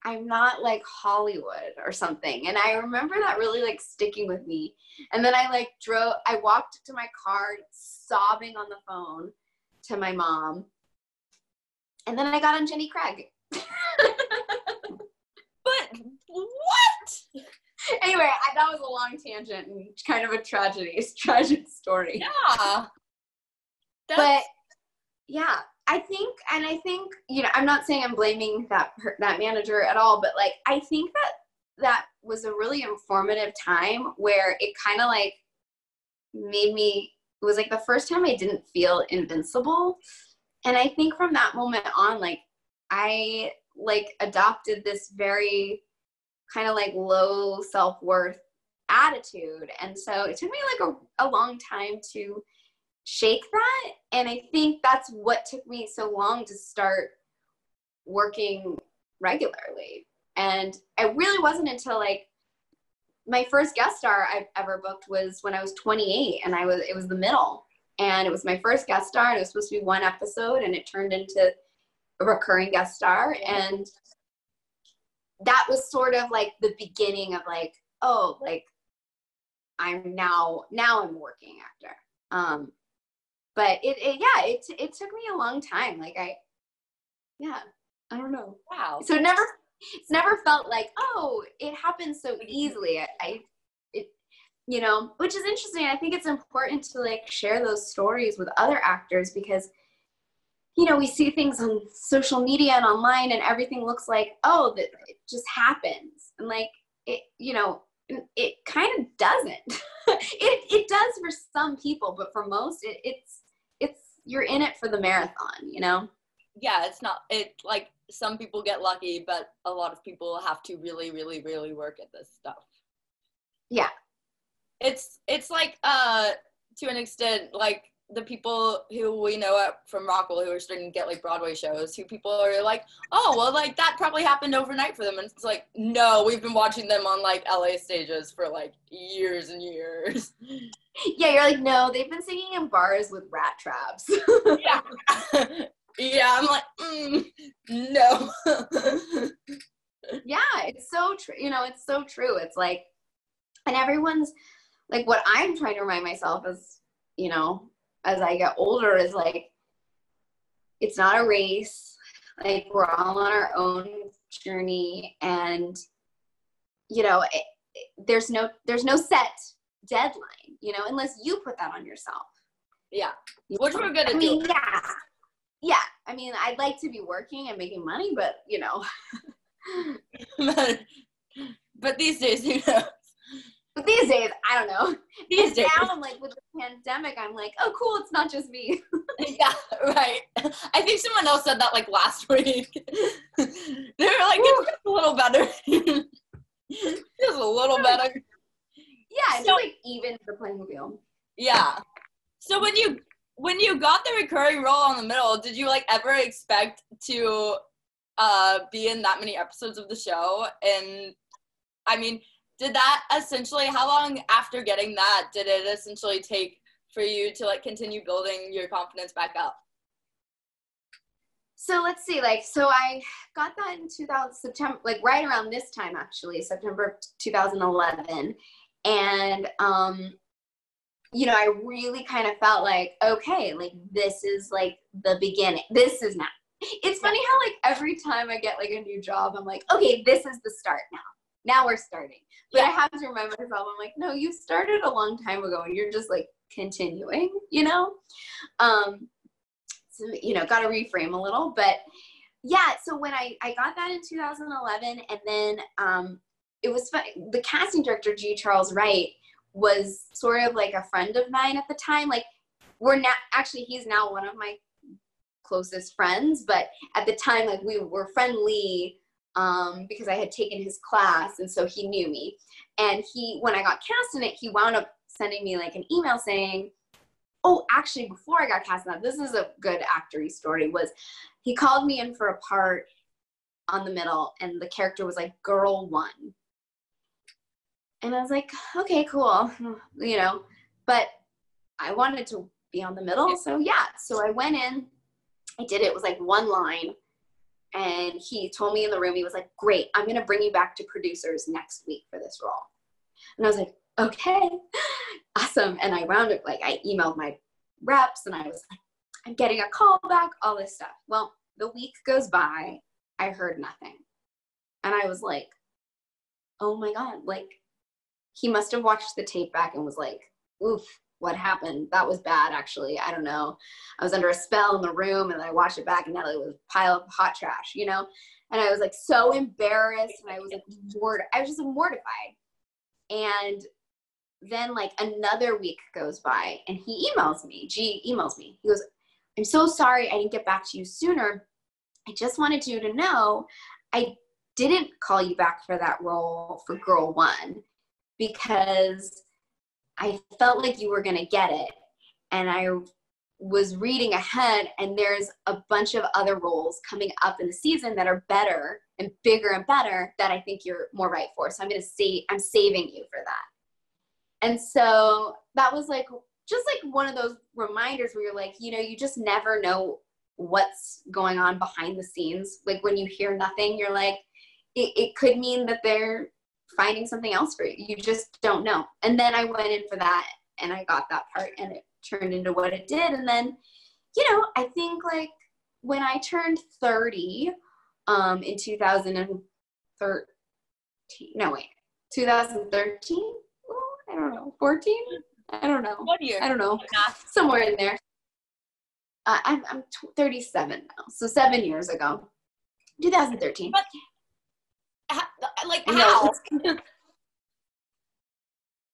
I'm not like Hollywood or something. And I remember that really like sticking with me. And then I like drove, I walked to my car sobbing on the phone to my mom. And then I got on Jenny Craig. But mm-hmm. what? anyway, I, that was a long tangent and kind of a tragedy, tragic story. Yeah. but yeah i think and i think you know i'm not saying i'm blaming that that manager at all but like i think that that was a really informative time where it kind of like made me it was like the first time i didn't feel invincible and i think from that moment on like i like adopted this very kind of like low self-worth attitude. And so it took me like a, a long time to shake that. And i think that's what took me so long to start working regularly. And it really wasn't until like my first guest star i've ever booked was when i was 28 and i was it was the middle. And it was my first guest star. And it was supposed to be one episode and it turned into a recurring guest star. And that was sort of like the beginning of like oh like i'm now now i'm working actor. Um but it, it yeah it, it took me a long time. Like i yeah i don't know. Wow. so it never it's never felt like oh it happens so easily. I, I it you know which is interesting. I think it's important to like share those stories with other actors because you know we see things on social media and online and everything looks like oh that it just happens and like it you know it kind of doesn't it, it does for some people but for most it, it's it's you're in it for the marathon you know yeah, it's not it like some people get lucky, but a lot of people have to really, really, really work at this stuff. Yeah. It's it's like uh to an extent like the people who we know at, from Rockwell who are starting to get like Broadway shows, who people are like, oh well, like that probably happened overnight for them, and it's like, no, we've been watching them on like LA stages for like years and years. yeah you're like no they've been singing in bars with rat traps yeah, yeah, I'm like, mm, no. yeah it's so true you know it's so true it's like and everyone's like what i'm trying to remind myself is, you know as i get older is like it's not a race like we're all on our own journey and you know it, it- there's no there's no set deadline you know unless you put that on yourself yeah, you which know? we're gonna I mean, do. yeah yeah i mean i'd like to be working and making money but you know but these days, who knows? But these days, I don't know. These days, now I'm like with the pandemic, I'm like, oh cool, it's not just me. yeah, right. I think someone else said that like last week. they were like, it's a little better. just a little better. Yeah, it's So- like even the playing field. Yeah. So when you when you got the recurring role on the middle, did you like ever expect to uh be in that many episodes of the show? And I mean, did that essentially how long after getting that did it essentially take for you to like continue building your confidence back up? So let's see, like, so I got that in 2000 September, like right around this time actually, September 2011, and um, you know, I really kind of felt like, okay, like this is like the beginning. This is now. It's funny how like every time I get like a new job, I'm like, okay, this is the start now. Now we're starting. But I have to remind myself, I'm like, no, you started a long time ago, and you're just like continuing, you know. Um, so you know, got to reframe a little, but yeah. So when I I got that in 2011, and then um, it was fun. The casting director G. Charles Wright was sort of like a friend of mine at the time. Like we're now actually he's now one of my closest friends, but at the time like we were friendly um, because I had taken his class and so he knew me. And he when I got cast in it, he wound up sending me like an email saying, "Oh, actually, before I got cast in that, this is a good actory story." Was he called me in for a part on the middle, and the character was like girl one, and I was like, "Okay, cool," you know, but I wanted to be on the middle, so yeah, so I went in. I did it. it was like one line and he told me in the room he was like great i'm going to bring you back to producers next week for this role and i was like okay, awesome. And I wound up like, I emailed my reps and I was like, I'm getting a call back, all this stuff. Well, the week goes by, I heard nothing. And I was like, oh my God, like he must have watched the tape back and was like, oof, what happened? That was bad, actually. I don't know. I was under a spell in the room and I watched it back and it was a pile of hot trash, you know? And I was like so embarrassed and I was like, mort- I was just mortified. And then like another week goes by and he emails me g emails me he goes i'm so sorry i didn't get back to you sooner i just wanted you to know i didn't call you back for that role for girl one because i felt like you were going to get it. And i was reading ahead and there's a bunch of other roles coming up in the season that are better and bigger and better that i think you're more right for. So i'm going to say i'm saving you for that. And so that was like just like one of those reminders where you're like, you know, you just never know what's going on behind the scenes. Like when you hear nothing, you're like, it, it could mean that they're finding something else for you. You just don't know. And then I went in for that and I got that part and it turned into what it did. And then, you know, I think like when I turned 30 um, in 2013, no, wait, 2013, I don't know, 14? I don't know. What year? I don't know. Somewhere in there. Uh, I'm, I'm 37 now, so seven years ago, 2013. But, like, how?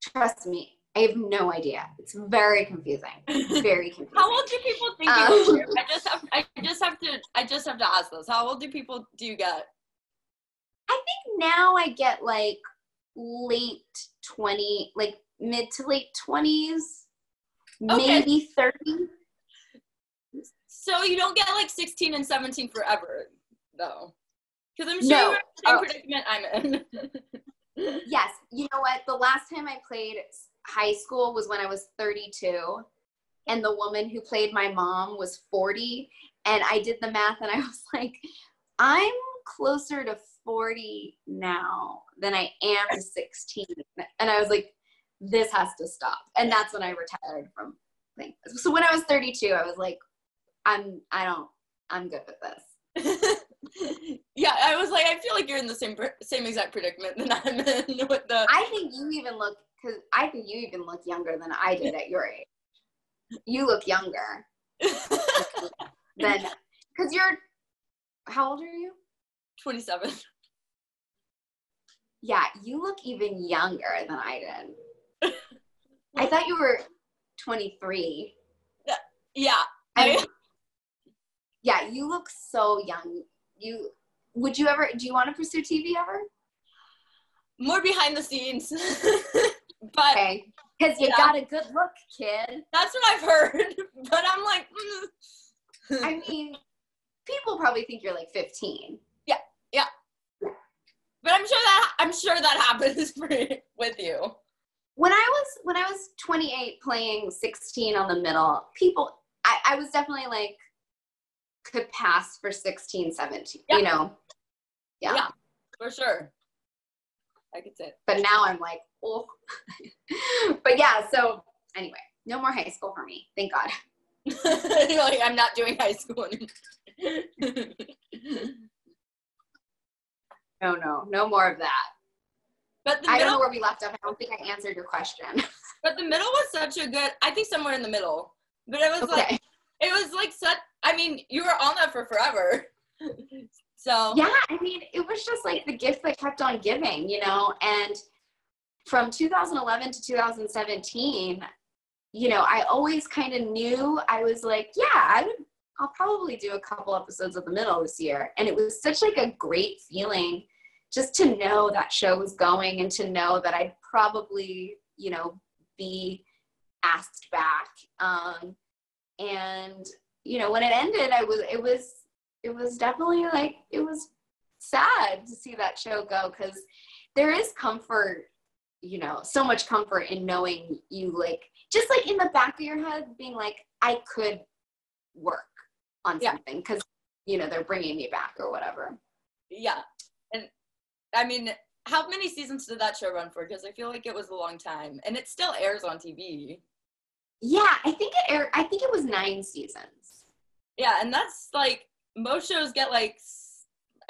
Trust me, I have no idea. It's very confusing. Very confusing. How old do people think um, you I just have I just have to I just have to ask this. How old do people do you get? I think now I get like late 20 like mid to late 20s okay. maybe 30 so you don't get like 16 and 17 forever though because i'm sure no. you're in the oh. predicament i'm in yes you know what the last time i played high school was when i was 32 and the woman who played my mom was 40 and i did the math and i was like i'm closer to 40 now than I am to 16. And I was like, this has to stop. And that's when I retired from things. So when I was 32, I was like, I'm, I don't, I'm good with this. yeah, I was like, I feel like you're in the same same exact predicament that I'm in with the. I think you even look, because I think you even look younger than I did at your age. You look younger than, because you're, how old are you? 27 yeah, you look even younger than I did. I thought you were 23. Yeah. I, yeah, you look so young. You would you ever do you want to pursue TV ever? More behind the scenes. but okay. Because you yeah. got a good look, kid. That's what I've heard. But I'm like, mm. I mean, people probably think you're like 15. Yeah, yeah. But I'm sure that I'm sure that happens for, with you. When I was when I was 28 playing 16 on the middle, people I, I was definitely like could pass for 16, 17. You know? Yeah. yeah. For sure. I could say. But now I'm like, oh. but yeah, so anyway, no more high school for me. Thank God. Like, I'm not doing high school anymore. No, no, no more of that. But the I don't know where we left off. I don't think I answered your question. but the middle was such a good. I think somewhere in the middle. But it was okay. like it was like such. I mean, you were on that for forever. so yeah, I mean, it was just like the gift that kept on giving, you know. And from 2011 to 2017, you know, I always kind of knew I was like, yeah, I would I'll probably do a couple episodes of the middle this year. And it was such like a great feeling just to know that show was going and to know that I'd probably, you know, be asked back. Um, and you know, when it ended, I was it was it was definitely like it was sad to see that show go because there is comfort you know so much comfort in knowing you like just like in the back of your head being like i could work on Yeah. something because you know they're bringing me back or whatever Yeah. And I mean, how many seasons did that show run for? Because I feel like it was a long time. And it still airs on TV. Yeah i think it aired i think it was nine seasons. Yeah, and that's like most shows get like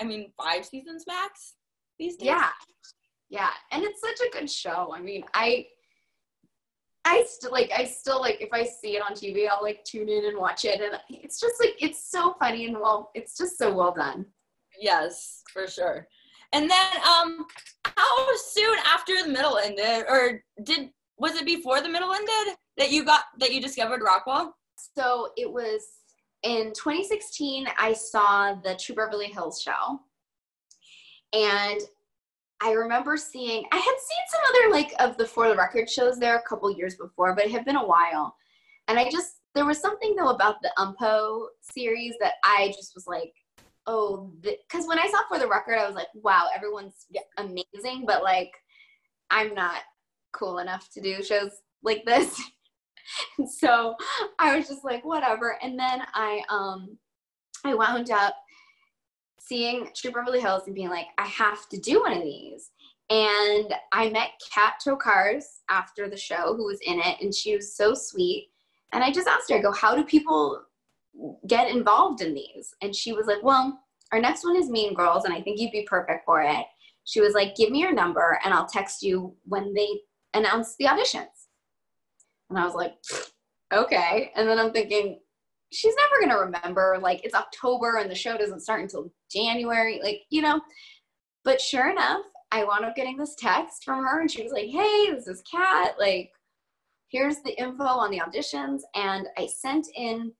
I mean, five seasons max these days. yeah. Yeah and it's such a good show. I mean i i still like i still like if i see it on tv i'll like tune in and watch it and it's just like it's so funny and well it's just so well done. Yes, for sure. And then um how soon after the middle ended or did was it before the middle ended that you got that you discovered Rockwell? so it was in 2016 i saw the true beverly hills show. And i remember seeing i had seen some other like of the for the record shows there a couple years before but it had been a while. And i just there was something though about the umpo series that i just was like oh because when i saw for the record i was like wow everyone's amazing but like i'm not cool enough to do shows like this and so I was just like, whatever. And then I um I wound up seeing True Beverly Hills and being like, I have to do one of these. And I met Kat Tokars after the show, who was in it, and she was so sweet. And I just asked her, I go, how do people get involved in these? And she was like, well, our next one is Mean Girls, and I think you'd be perfect for it. She was like, give me your number, and I'll text you when they announce the auditions. And I was like, okay. And then I'm thinking, she's never going to remember. Like, it's October and the show doesn't start until January. Like, you know. But sure enough, I wound up getting this text from her, and she was like, hey, this is Kat. Like, here's the info on the auditions. And I sent in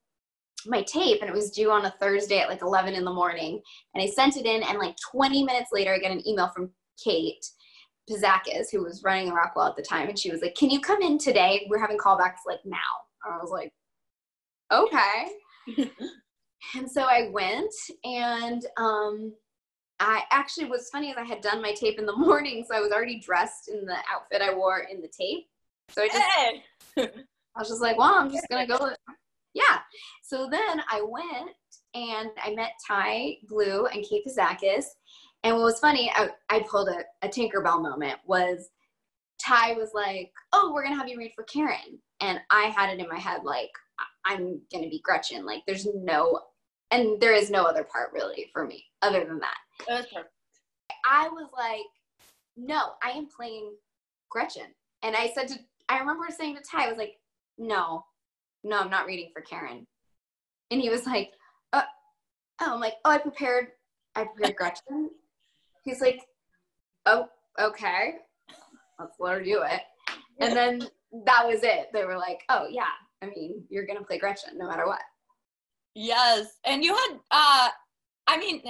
my tape, and it was due on a Thursday at like 11 in the morning. And I sent it in, and like 20 minutes later, I get an email from Kate Pazakis, who was running Rockwell at the time, and she was like, "Can you come in today? We're having callbacks like now." And I was like, "Okay." and so I went, and um, I actually was funny as I had done my tape in the morning, so I was already dressed in the outfit I wore in the tape. So I just Hey. I was just like, well, I'm just gonna go. Yeah. So then I went and I met Ty Blue and Kate Pazakis. And what was funny, I, I pulled a, a Tinkerbell moment was Ty was like, oh, we're gonna have you read for Karen. And I had it in my head like, I'm gonna be Gretchen. Like there's no, and there is no other part really for me other than that. That was perfect. I was like, no, I am playing Gretchen. And I said to, I remember saying to Ty, I was like, no, no, I'm not reading for Karen. And he was like, uh, oh, I'm like, oh, I prepared, I prepared Gretchen. He's like, oh, okay, let's let her do it. And then that was it. They were like, oh, yeah, I mean, you're going to play Gretchen no matter what. Yes, and you had uh I mean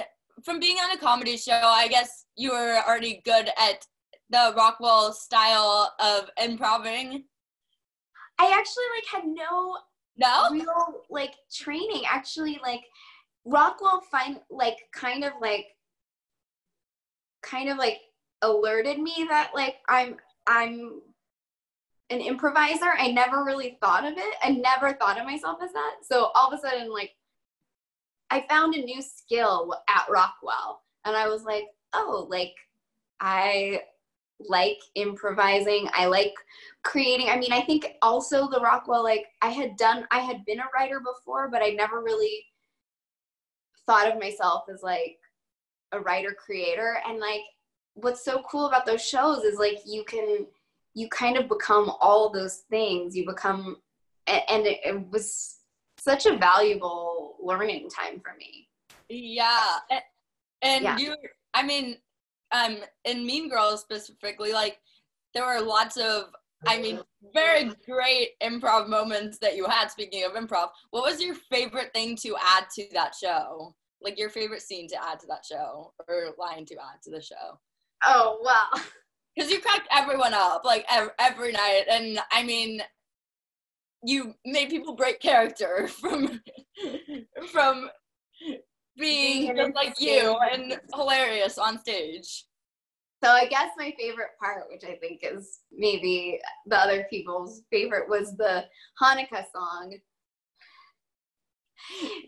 from being on a comedy show, I guess you were already good at the Rockwell style of improving. I actually like had no No? real like training actually like rockwell find like kind of like kind of like alerted me that like i'm i'm an improviser. I never really thought of it. I never thought of myself as that. So all of a sudden like i found a new skill at rockwell. And i was like oh like i like improvising. I like creating. I mean i think also the rockwell like i had done i had been a writer before but i never really thought of myself as like a writer creator and like what's so cool about those shows is like you can you kind of become all those things you become and it, it was such a valuable learning time for me Yeah. And Yeah. you I mean, um in Mean Girls specifically, like there were lots of, I mean, very great improv moments that you had. Speaking of improv, what was your favorite thing to add to that show? Like your favorite scene to add to that show or line to add to the show? Oh wow. Because you cracked everyone up like every, every night, and I mean, you made people break character from from being just like you and hilarious on stage. So I guess my favorite part, which I think is maybe the other people's favorite, was the Hanukkah song.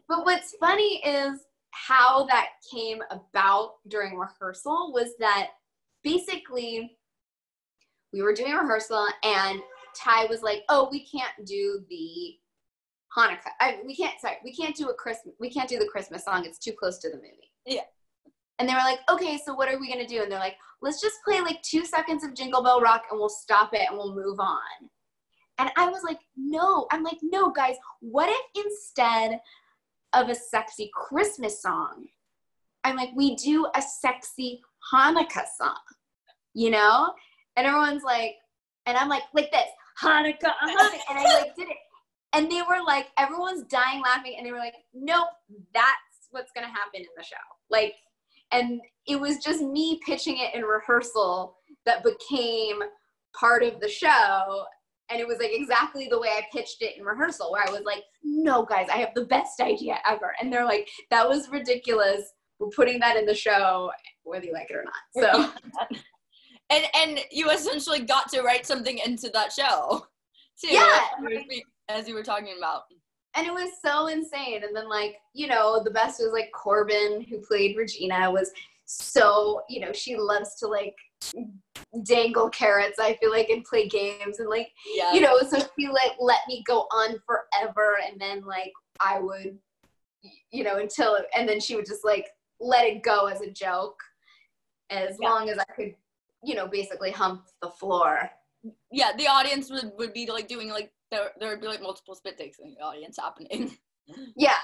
But what's funny is how that came about during rehearsal was that basically we were doing rehearsal and Ty was like, "Oh, we can't do the Hanukkah. I, we can't. Sorry, we can't do a Christmas. We can't do the Christmas song. It's too close to the movie." Yeah. And they were like, "Okay, so what are we gonna do?" And they're like, "Let's just play like two seconds of Jingle Bell Rock, and we'll stop it, and we'll move on." And I was like, "No." I'm like, "No, guys. What if instead of a sexy Christmas song, I'm like, we do a sexy Hanukkah song, you know?" And everyone's like, and I'm like, like this, Hanukkah, Hanukkah. And I like did it. And they were like, everyone's dying laughing. And they were like, nope, that's what's going to happen in the show. Like, and it was just me pitching it in rehearsal that became part of the show. And it was like exactly the way I pitched it in rehearsal, where I was like, no, guys, I have the best idea ever. And they're like, that was ridiculous. We're putting that in the show, whether you like it or not. So. and and you essentially got to write something into that show too yeah as you were talking about and it was so insane and then like you know the best was like corbin who played regina was so you know she loves to like dangle carrots i feel like and play games and like yeah. you know so she like let me go on forever and then like i would you know until and then she would just like let it go as a joke as yeah. long as i could you know, basically hump the floor. Yeah, the audience would, would be like doing like there there would be like multiple spit takes in the audience happening. Yeah.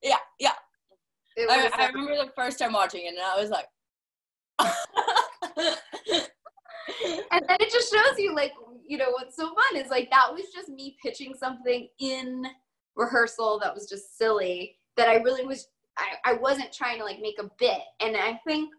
Yeah, yeah. I, I remember the first time watching it and I was like and then it just shows you like you know what's so fun is like that was just me pitching something in rehearsal that was just silly that I really was I, I wasn't trying to like make a bit and I think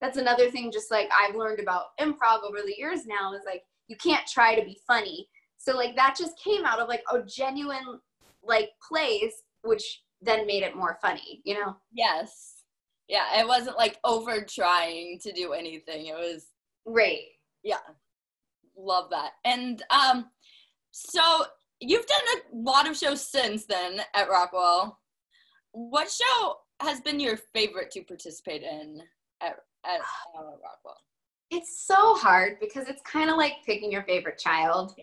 that's another thing just like I've learned about improv over the years now is like you can't try to be funny. So like that just came out of like a genuine like place which then made it more funny, you know? Yes. Yeah, it wasn't like over trying to do anything. It was Right. Yeah. Love that. And um so you've done a lot of shows since then at Rockwell. What show has been your favorite to participate in at at uh, Rockwell? It's so hard because it's kind of like picking your favorite child.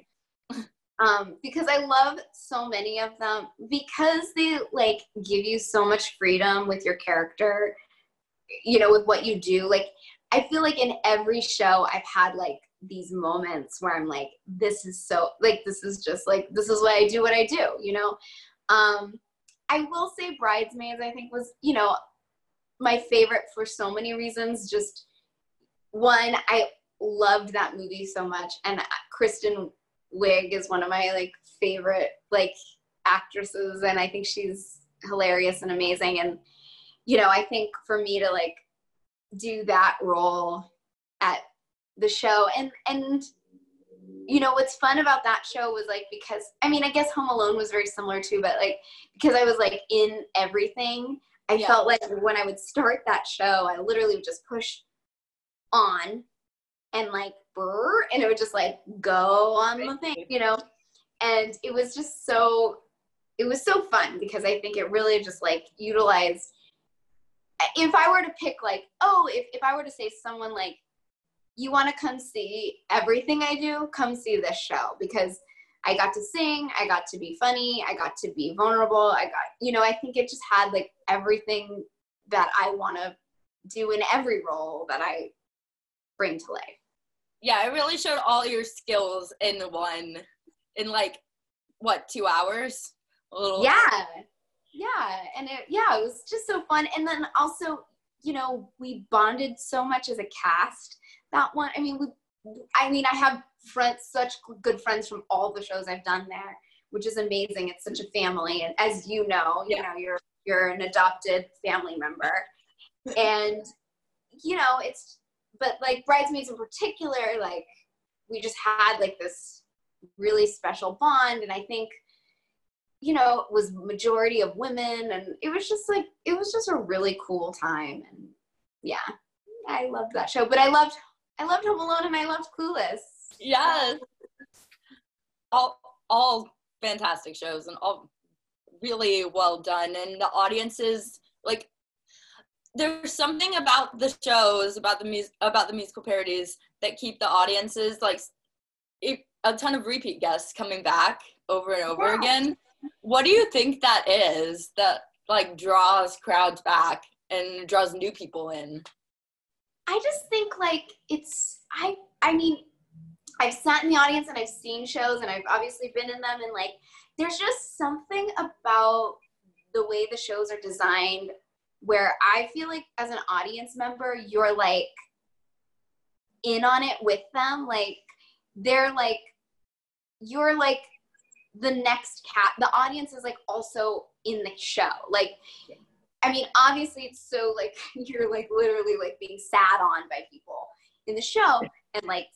um, because I love so many of them because they like give you so much freedom with your character, you know, with what you do. Like, I feel like in every show I've had like these moments where I'm like, this is so like this is just like this is why I do what I do, you know. Um, I will say Bridesmaids, I think was, you know, my favorite for so many reasons. Just one, I loved that movie so much, and Kristen Wiig is one of my like favorite like actresses, and I think she's hilarious and amazing. And you know, I think for me to like do that role at the show, and and you know what's fun about that show was like because I mean I guess Home Alone was very similar too, but like because I was like in everything I yeah. felt like when I would start that show, I literally would just push on and like brr, and it would just like go on the thing, you know. And it was just so it was so fun because I think it really just like utilized if I were to pick like, oh, if, if I were to say someone like you want to come see everything I do, come see this show because I got to sing, I got to be funny, I got to be vulnerable. I got, you know, I think it just had like everything that I want to do in every role that I bring to life. Yeah, it really showed all your skills in one, in like, what, two hours? A little. Yeah. Yeah. And it, yeah, it was just so fun. And then also, you know, we bonded so much as a cast that one. I mean, we, I mean, I have friends, such good friends from all the shows I've done there, which is amazing. It's such a family, and as you know, you know, you're you're an adopted family member, and you know, it's but like bridesmaids in particular, like we just had like this really special bond, and I think you know it was majority of women, and it was just like it was just a really cool time, and yeah, I loved that show. But I loved I loved Home Alone, and I loved Clueless. Yes. All all fantastic shows and all really well done and the audiences like there's something about the shows about the mus- about the musical parodies that keep the audiences like a ton of repeat guests coming back over and over yeah. again what do you think that is that like draws crowds back and draws new people in? I just think like it's i i mean I've sat in the audience and I've seen shows and I've obviously been in them and like there's just something about the way the shows are designed where I feel like as an audience member you're like in on it with them. Like they're like you're like the next cat the audience is like also in the show like I mean obviously it's so like you're like literally like being sat on by people in the show and like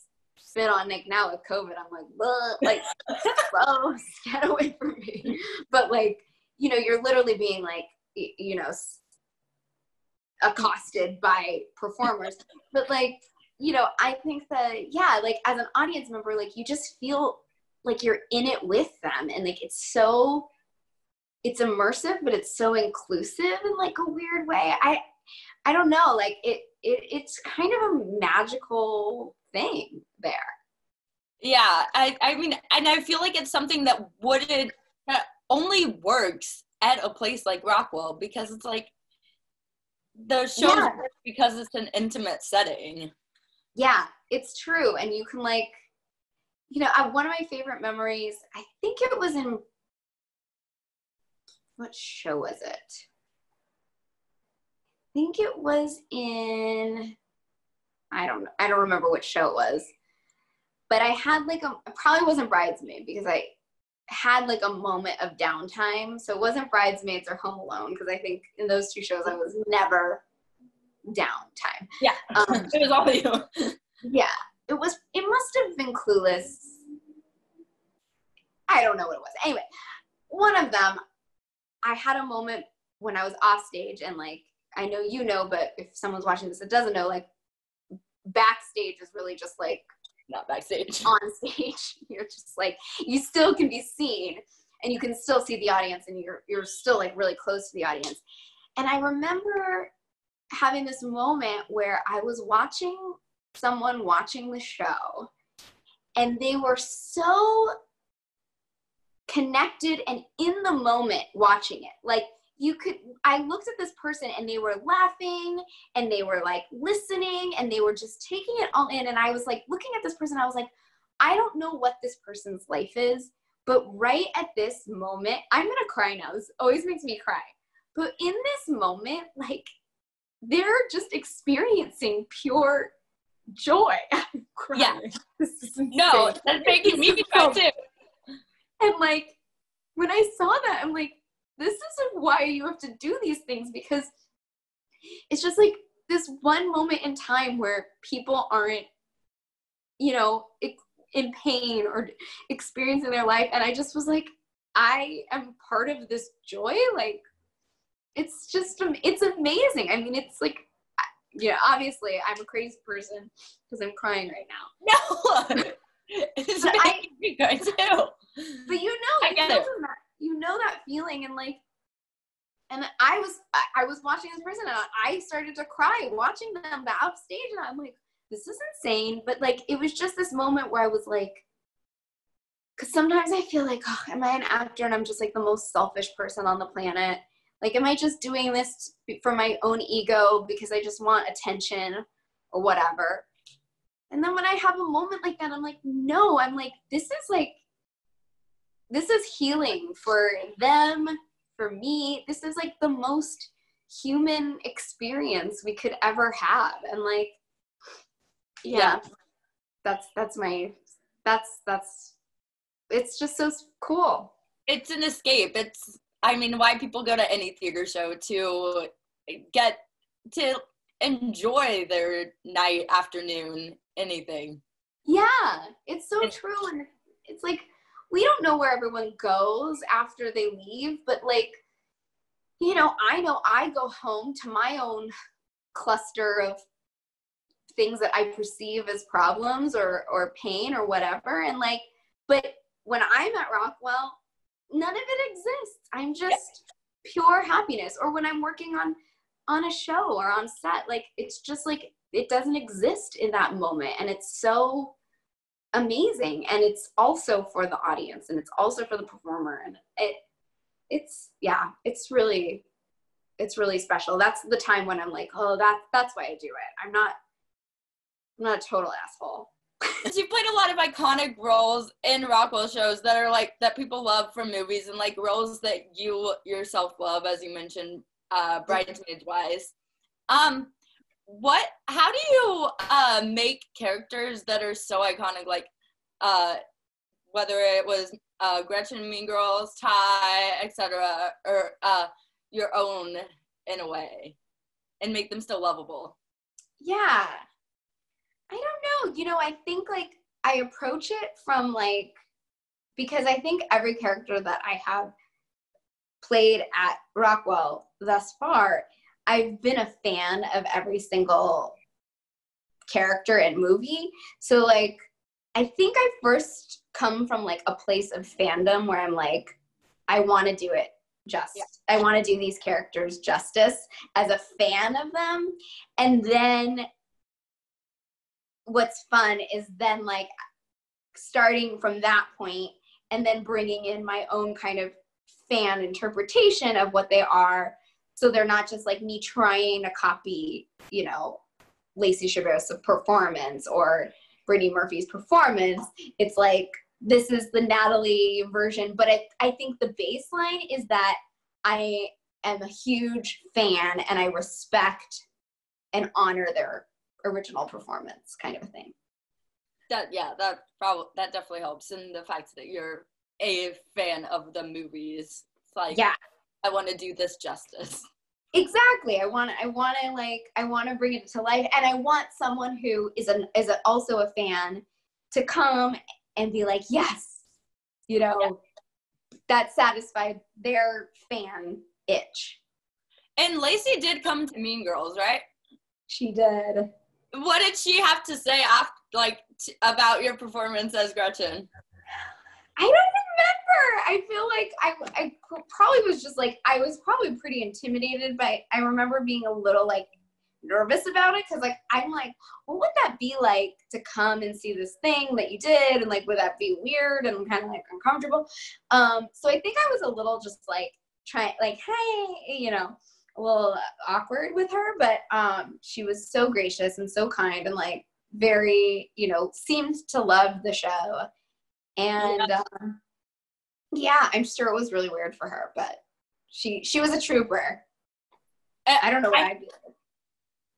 spit on like now with COVID. I'm like, like, gross, get away from me. But like, you know, you're literally being like, you know, accosted by performers. but like, you know, I think that yeah, like as an audience member, like you just feel like you're in it with them, and like it's so, it's immersive, but it's so inclusive in like a weird way. I, I don't know, like it, it, it's kind of a magical thing there. Yeah, I, I mean, and I feel like it's something that wouldn't that only works at a place like Rockwell because it's like the show yeah. because it's an intimate setting. Yeah, it's true, and you can like, you know, I, one of my favorite memories. I think it was in what show was it? I think it was in I don't know, I don't remember which show it was. But I had like a probably wasn't bridesmaid because I had like a moment of downtime. So it wasn't bridesmaids or home alone because I think in those two shows I was never downtime. Yeah. Um, it was all you. yeah. It was it must have been clueless. I don't know what it was. Anyway, one of them, I had a moment when I was off stage and like I know you know, but if someone's watching this that doesn't know, like backstage is really just like not backstage on stage you're just like you still can be seen and you can still see the audience and you're you're still like really close to the audience and i remember having this moment where i was watching someone watching the show and they were so connected and in the moment watching it. Like you could i looked at this person and they were laughing and they were like listening and they were just taking it all in and i was like looking at this person i was like i don't know what this person's life is but right at this moment i'm gonna cry now this always makes me cry but in this moment like they're just experiencing pure joy. Yeah. No that's making me cry too. And like when i saw that i'm like this isn't why you have to do these things because it's just like this one moment in time where people aren't you know in pain or experiencing their life. And i just was like i am part of this joy. Like it's just it's amazing. I mean it's like yeah obviously i'm a crazy person because i'm crying right now. No! It's making me cry too but you know I get it. you know that feeling and like and I was I was watching this person and I started to cry watching them off stage and I'm like this is insane. But like it was just this moment where I was like because sometimes I feel like oh, am I an actor? And I'm just like the most selfish person on the planet like am I just doing this for my own ego because I just want attention or whatever and then when I have a moment like that I'm like no I'm like this is like this is healing for them, for me. This is like the most human experience we could ever have. And like, yeah. yeah. that's that's my that's that's it's just so cool. It's an escape. It's I mean, why people go to any theater show to get to enjoy their night, afternoon, anything. Yeah, it's so true. And it's like, we don't know where everyone goes after they leave, but like, you know, I know I go home to my own cluster of things that I perceive as problems or or pain or whatever. And like, but when I'm at Rockwell, none of it exists. I'm just pure happiness. Or when I'm working on on a show or on set, like it's just like it doesn't exist in that moment. And it's so amazing. And it's also for the audience and it's also for the performer. And it it's yeah, it's really it's really special. That's the time when I'm like, oh that that's why I do it. I'm not I'm not a total asshole. You played a lot of iconic roles in Rockwell shows that are like that people love from movies and like roles that you yourself love, as you mentioned, uh, bridesmaids wise. Um, what? How do you uh, make characters that are so iconic, like uh, whether it was uh, Gretchen, Mean Girls, Tai, etc., or uh, your own in a way, and make them still lovable? Yeah, I don't know. You know, I think like I approach it from like because I think every character that I have played at Rockwell thus far, I've been a fan of every single character and movie. So like I think I first come from like a place of fandom where I'm like I want to do it just. Yeah. I want to do these characters justice as a fan of them. And then what's fun is then like starting from that point and then bringing in my own kind of fan interpretation of what they are. So they're not just like me trying to copy you know lacey chabert's performance or brittany murphy's performance. It's like this is the natalie version. But I, I think the baseline is that i am a huge fan and i respect and honor their original performance kind of a thing. That yeah that probably that definitely helps. And the fact that you're a fan of the movies it's like yeah. I want to do this justice. Exactly. I want i want to like i want to bring it to life. And i want someone who is an is a, also a fan to come and be like yes. You know? Yeah. that satisfied their fan itch. And lacey did come to mean girls right? She did what did she have to say after, like, t- about your performance as Gretchen? I don't remember. I feel like I, I probably was just like, I was probably pretty intimidated, but I remember being a little like nervous about it because like I'm like, what would that be like to come and see this thing that you did, and like would that be weird and kind of like uncomfortable? Um, so I think I was a little just like trying, like, hey, you know, a little awkward with her, but um, she was so gracious and so kind and like very, you know, seemed to love the show. And yeah. Um, yeah, I'm sure it was really weird for her, but she she was a trooper. I don't know what I, I'd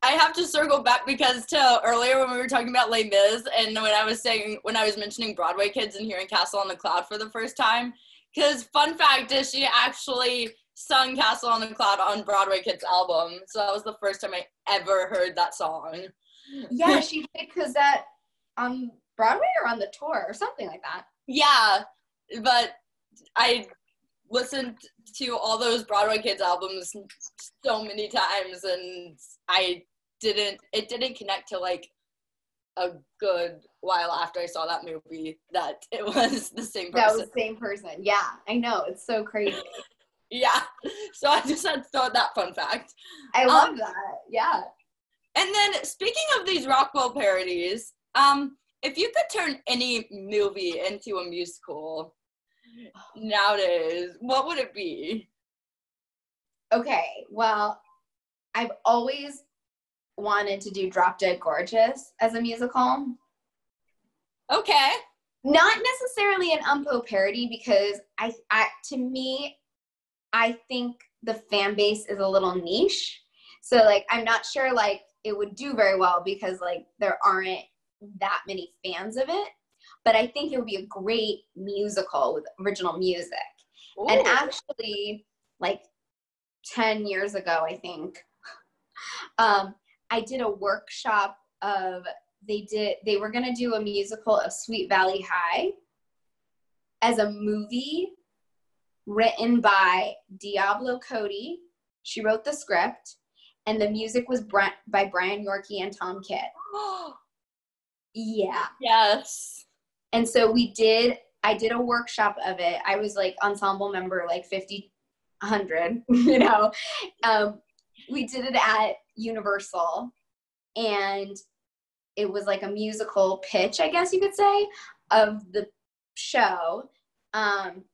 I have to circle back because to earlier when we were talking about Les Mis and when I was saying when I was mentioning Broadway kids and hearing Castle on the Cloud for the first time, because fun fact is she actually sung Castle on the Cloud on Broadway Kids album. So that was the first time I ever heard that song. Yeah, she did Cosette on Broadway or on the tour or something like that. Yeah, but I listened to all those Broadway Kids albums so many times and I didn't it didn't connect to like a good while after I saw that movie that it was the same person. That was the same person. Yeah, I know. It's so crazy. Yeah. So I just had to throw that fun fact. I love um, that. Yeah. And then speaking of these Rockwell parodies, um, if you could turn any movie into a musical nowadays, what would it be? Okay, well, I've always wanted to do Drop Dead Gorgeous as a musical. Okay. Not necessarily an Umpo parody because I, I to me, I think the fan base is a little niche. So like I'm not sure like it would do very well because like there aren't that many fans of it, but I think it would be a great musical with original music. Ooh. And actually, like 10 years ago, I think, um, I did a workshop of they did they were gonna do a musical of Sweet Valley High as a movie written by Diablo Cody. She wrote the script, and the music was by Brian Yorkey and Tom Kitt. Yeah. yes. And so we did, I did a workshop of it. I was like ensemble member, like 50, 100, you know. Um, we did it at Universal, and it was like a musical pitch, I guess you could say, of the show. Um,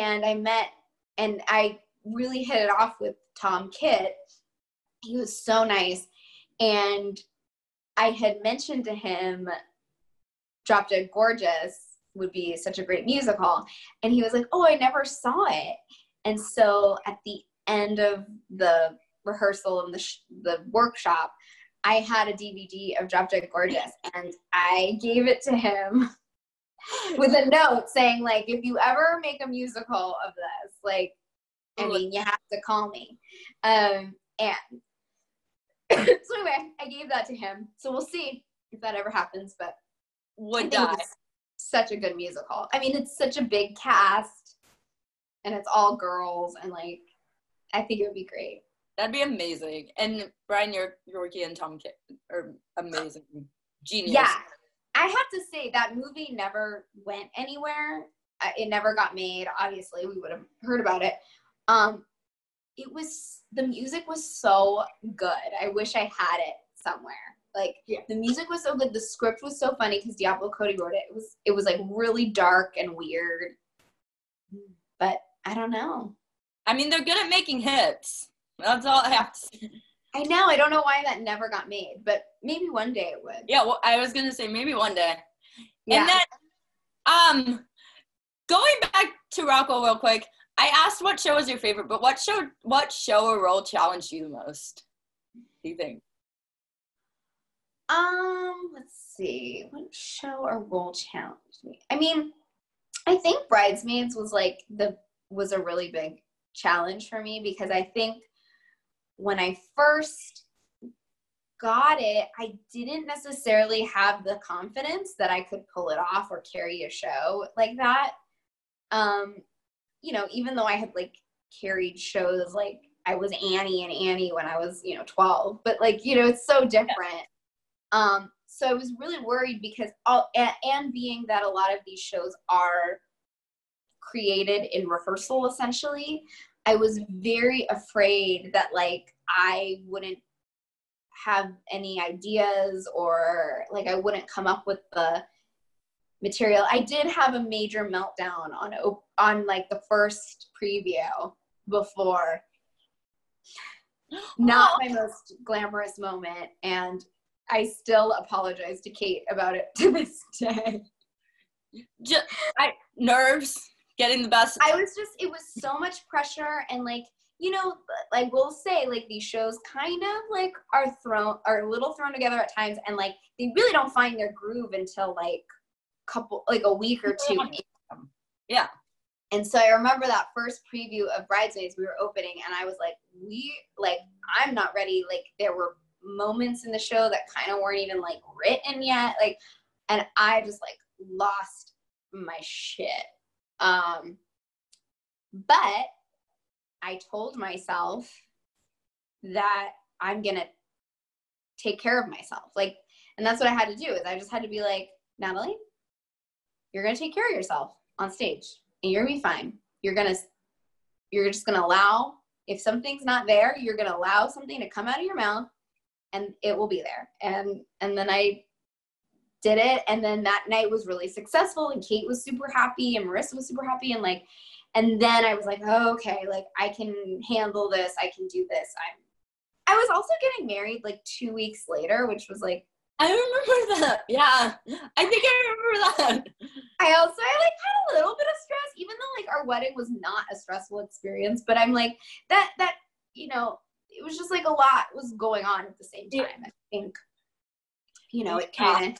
and I met, and I really hit it off with Tom Kitt. He was so nice. And I had mentioned to him Drop Dead Gorgeous would be such a great musical. And he was like, Oh, I never saw it. And so at the end of the rehearsal and the, sh- the workshop, I had a DVD of Drop Dead Gorgeous and I gave it to him with a note saying, like, if you ever make a musical of this, like, I mean, you have to call me. Um, and so anyway, I gave that to him. So we'll see if that ever happens, but Would die. such a good musical. I mean, it's such a big cast, and it's all girls, and like, I think it would be great. That'd be amazing. And Brian York, Yorkey and Tom are amazing. Genius. Yeah, I have to say that movie never went anywhere. It never got made. Obviously, we would have heard about it. Um, it was the music was so good. I wish I had it somewhere. Like Yeah. the music was so good. The script was so funny because Diablo Cody wrote it. It was it was like really dark and weird. But I don't know. I mean, they're good at making hits. That's all I have to say. I know. I don't know why that never got made, but maybe one day it would. Yeah, well, I was gonna say maybe one day. Yeah. And then, um, going back to Rockwell real quick, I asked what show was your favorite, but what show, what show or role challenged you the most? Do you think? Um, let's see. What show or role challenged me? I mean, I think Bridesmaids was like the was a really big challenge for me because I think when I first got it, I didn't necessarily have the confidence that I could pull it off or carry a show like that. Um, you know, even though I had like carried shows like I was Annie and Annie when I was, you know, 12, but like, you know, it's so different. Um, so I was really worried because all and, and being that a lot of these shows are created in rehearsal essentially, I was very afraid that like I wouldn't have any ideas or like I wouldn't come up with the material. I did have a major meltdown on on like the first preview before not my most glamorous moment and I still apologize to Kate about it to this day. Just, I nerves, getting the best. I was just it was so much pressure and like you know like we'll say like these shows kind of like are thrown are a little thrown together at times and like they really don't find their groove until like couple like a week or two Yeah. And so I remember that first preview of Bridesmaids we were opening and I was like, we like I'm not ready. Like there were moments in the show that kind of weren't even like written yet. Like and I just like lost my shit. Um but I told myself that I'm gonna take care of myself. Like, and that's what I had to do is I just had to be like, Natalie, you're gonna take care of yourself on stage and you're gonna be fine. You're gonna you're just gonna allow if something's not there, you're gonna allow something to come out of your mouth and it will be there. And and then I did it and then that night was really successful and Kate was super happy and Marissa was super happy and like and then I was like, oh, okay, like I can handle this. I can do this. I'm. I was also getting married like two weeks later, which was like I remember that. Yeah, I think I remember that. I also I like had a little bit of stress, even though like our wedding was not a stressful experience. But I'm like that that you know it was just like a lot was going on at the same time. I think. you know, it kind of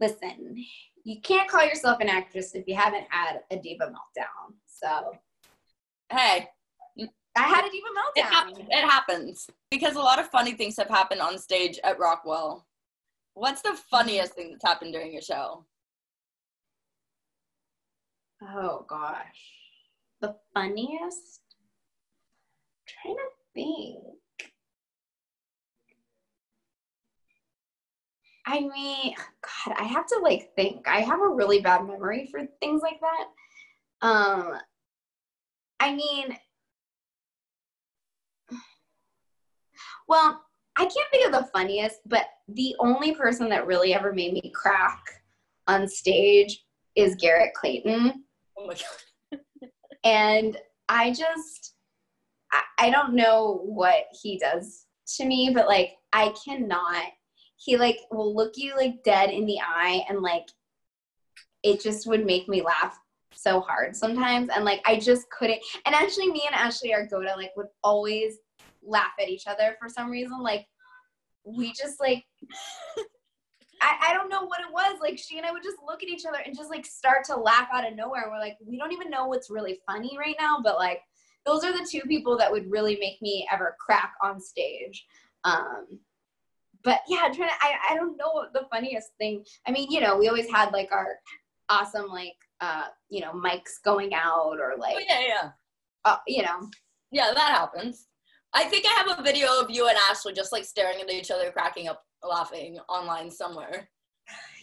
listen, you can't call yourself an actress if you haven't had a diva meltdown. So, hey, I had a diva meltdown. it, meltdown. hap- it happens because a lot of funny things have happened on stage at Rockwell. What's the funniest thing that's happened during your show? Oh gosh. The funniest? trying to think. I mean, God, I have to like think. I have a really bad memory for things like that. Um, I mean, well, I can't think of the funniest, but the only person that really ever made me crack on stage is Garrett Clayton Oh my god. and I just I, I don't know what he does to me, but like I cannot. He like will look you like dead in the eye, and like it just would make me laugh so hard sometimes, and like I just couldn't. And actually, me and Ashley Argota like would always laugh at each other for some reason. Like we just like I, I don't know what it was. Like she and I would just look at each other and just like start to laugh out of nowhere. We're like, we don't even know what's really funny right now, but like those are the two people that would really make me ever crack on stage. Um but yeah, I'm trying to I, I don't know what the funniest thing. I mean, you know, we always had like our awesome like uh, you know, mics going out or like Oh yeah, yeah. uh, you know, Yeah, that happens. I think I have a video of you and Ashley just like staring at each other, cracking up, laughing online somewhere.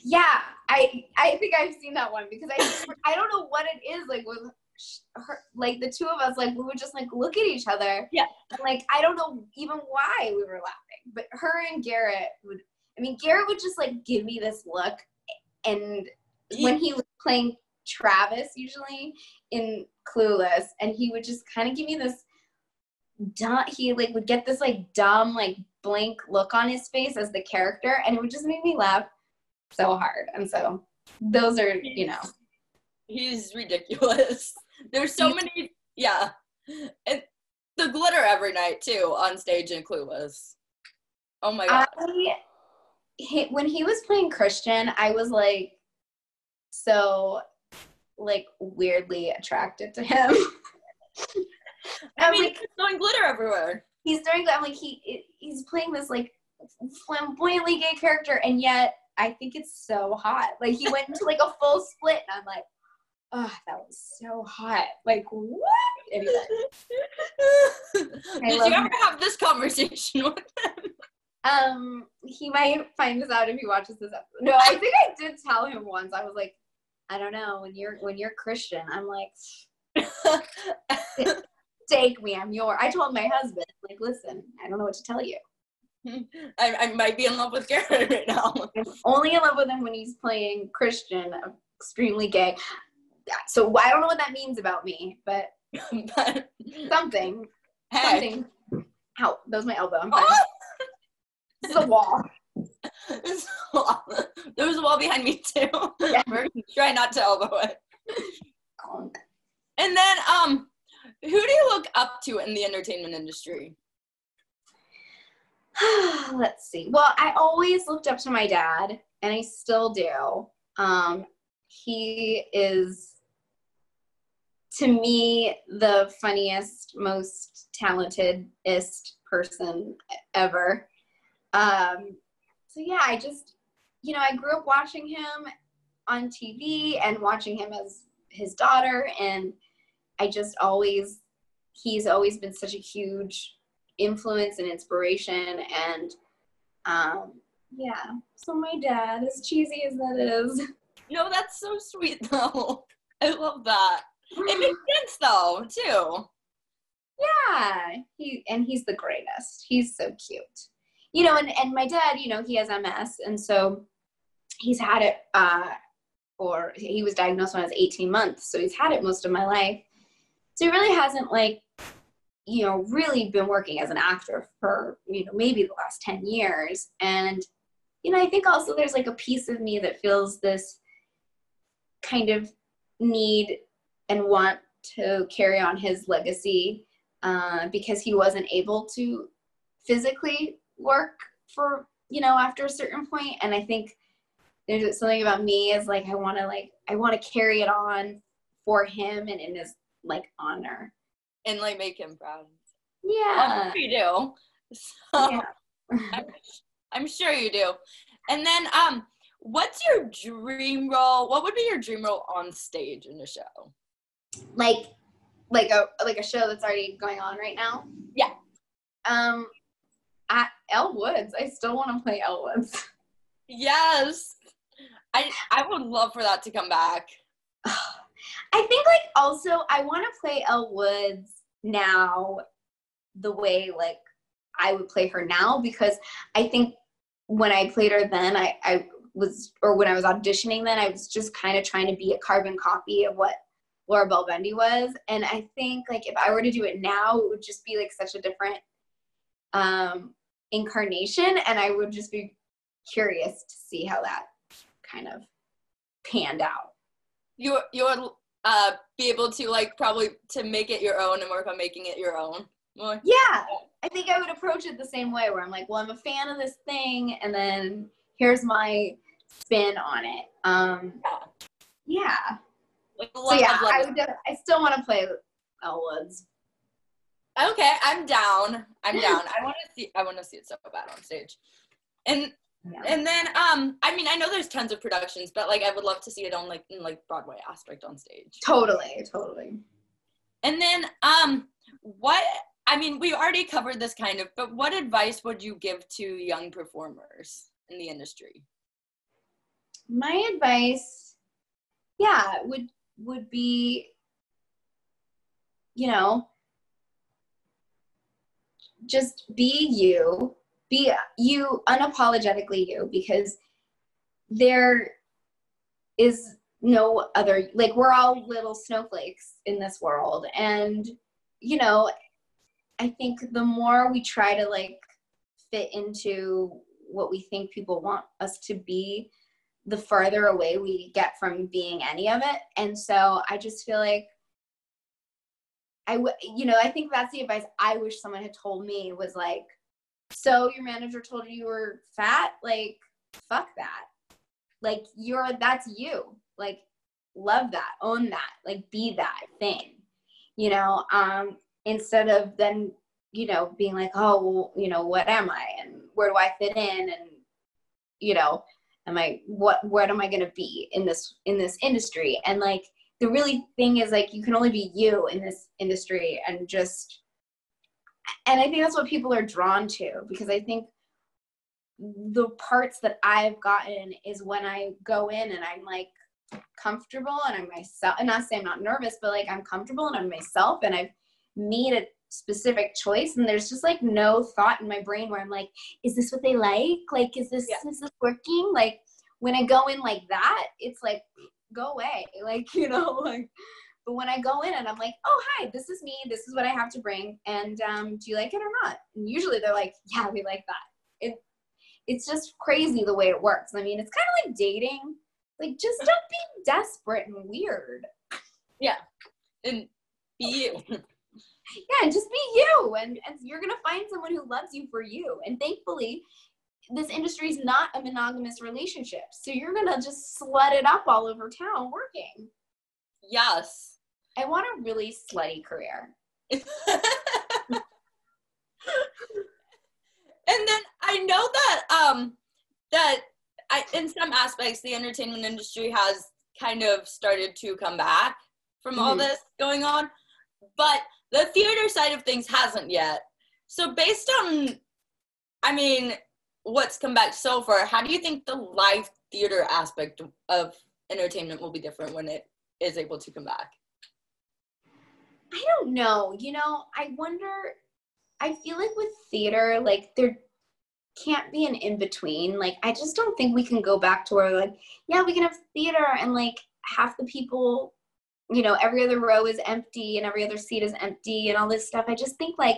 Yeah, I I think I've seen that one because I I don't know what it is like with her like the two of us like we would just like look at each other. Yeah. And like I don't know even why we were laughing, but her and Garrett would. I mean, Garrett would just like give me this look, and when he was playing Travis usually in Clueless, and he would just kind of give me this dumb. He like would get this like dumb like blank look on his face as the character, and it would just make me laugh so hard. And so those are you know He's ridiculous. There's so many, yeah. And the glitter every night too on stage in Clueless. Oh my god. I he, when he was playing Christian, I was like so like weirdly attracted to him. I mean, like, he's throwing glitter everywhere. he's doing I'm like he he's playing this like flamboyantly gay character and yet I think it's so hot. Like he went into like a full split and I'm like, oh that was so hot. Like what? Anyway, Did you ever him. have this conversation with him? Um he might find this out if he watches this episode. No, I think I did tell him once. I was like, I don't know, when you're when you're Christian, I'm like take me, I'm your I told my husband, like, listen, I don't know what to tell you. I, I might be in love with Garrett right now. I'm only in love with him when he's playing Christian, extremely gay. So I don't know what that means about me, but but something, hey, something. Ow, that was my elbow. Oh! This is a wall. There's a wall- there was a wall behind me too. Yeah. Try not to elbow it. And then, um, who do you look up to in the entertainment industry? Let's see. Well, I always looked up to my dad, and I still do. Um, he is, to me, the funniest, most talentedest person ever. Um, so yeah, I just, you know, I grew up watching him on TV and watching him as his daughter, and I just always, he's always been such a huge influence and inspiration and um yeah so my dad as cheesy as that is No, that's so sweet though. I love that. It makes sense though, too. yeah he and he's the greatest he's so cute you know and, and my dad you know he has ms and so he's had it uh or he was diagnosed when i was 18 months so he's had it most of my life. So he really hasn't like you know really been working as an actor for you know maybe the last 10 years. And you know i think also there's like a piece of me that feels this kind of need and want to carry on his legacy uh, because he wasn't able to physically work for you know, after a certain. And I think there's something about me is like I want to like I want to carry it on for him and in his like honor and like make him proud. Yeah, you do. So yeah. I'm, I'm sure you do. And then, um, what's your dream role? What would be your dream role on stage in a show? Like, like a like a show that's already going on right now. Yeah. Um, at Elle Woods, I still want to play Elle Woods. Yes, I I would love for that to come back. I think like also I want to play Elle Woods now the way like I would play her now because I think when I played her then I, I was or when I was auditioning then I was just kind of trying to be a carbon copy of what Laura Bell Bundy was. And I think like if I were to do it now, it would just be like such a different um incarnation and I would just be curious to see how that kind of panned out. You you would uh, be able to like probably to make it your own and work on making it your own. More. Yeah, I think I would approach it the same way where I'm like, well, I'm a fan of this thing, and then here's my spin on it. Um, yeah. yeah. Like, so yeah, I would. I still want to play Elle Woods. Okay, I'm down. I'm down. I want to see. I want to see it so bad on stage. And yeah. And then, um, I mean, I know there's tons of productions, but like, I would love to see it on like in like Broadway aspect on stage. Totally, totally. And then, um, what? I mean, we already covered this kind of, but what advice would you give to young performers in the industry? My advice, yeah, would would be, you know, just be you be you unapologetically you because there is no other like we're all little snowflakes in this world. And you know i think the more we try to like fit into what we think people want us to be the farther away we get from being any of it. And so i just feel like i w- you know i think that's the advice i wish someone had told me was like so your manager told you you were fat? Like, fuck that. Like, you're, that's you. Like, love that, own that, like, be that thing, you know? Um, instead of then, you know, being like, oh, well, you know, what am I and where do I fit in? And, you know, am I, what, what am I going to be in this, in this industry? And like, the really thing is like, you can only be you in this industry and just, and I think that's what people are drawn to because I think the parts that I've gotten is when I go in and I'm like comfortable and I'm myself and not say I'm not nervous, but like I'm comfortable and I'm myself and I've made a specific choice and there's just like no thought in my brain where I'm like, is this what they like? Like is this yeah. is this working? Like when I go in like that, it's like go away. Like, you know, like but when I go in and I'm like, oh, hi, this is me. This is what I have to bring. And um, do you like it or not? And usually they're like, yeah, we like that. It, it's just crazy the way it works. I mean, it's kind of like dating. Like, just don't be desperate and weird. Yeah. And be you. yeah, and just be you. And, and you're going to find someone who loves you for you. And thankfully, this industry is not a monogamous relationship. So you're going to just slut it up all over town working. Yes. I want a really slutty career. and then I know that um that I, in some aspects the entertainment industry has kind of started to come back from mm-hmm. all this going on, but the theater side of things hasn't yet. So based on I mean what's come back so far, how do you think the live theater aspect of entertainment will be different when it is able to come back? I don't know. You know, I wonder. I feel like with theater, like there can't be an in between. Like I just don't think we can go back to where like, yeah, we can have theater and like half the people, you know, every other row is empty and every other seat is empty and all this stuff. I just think like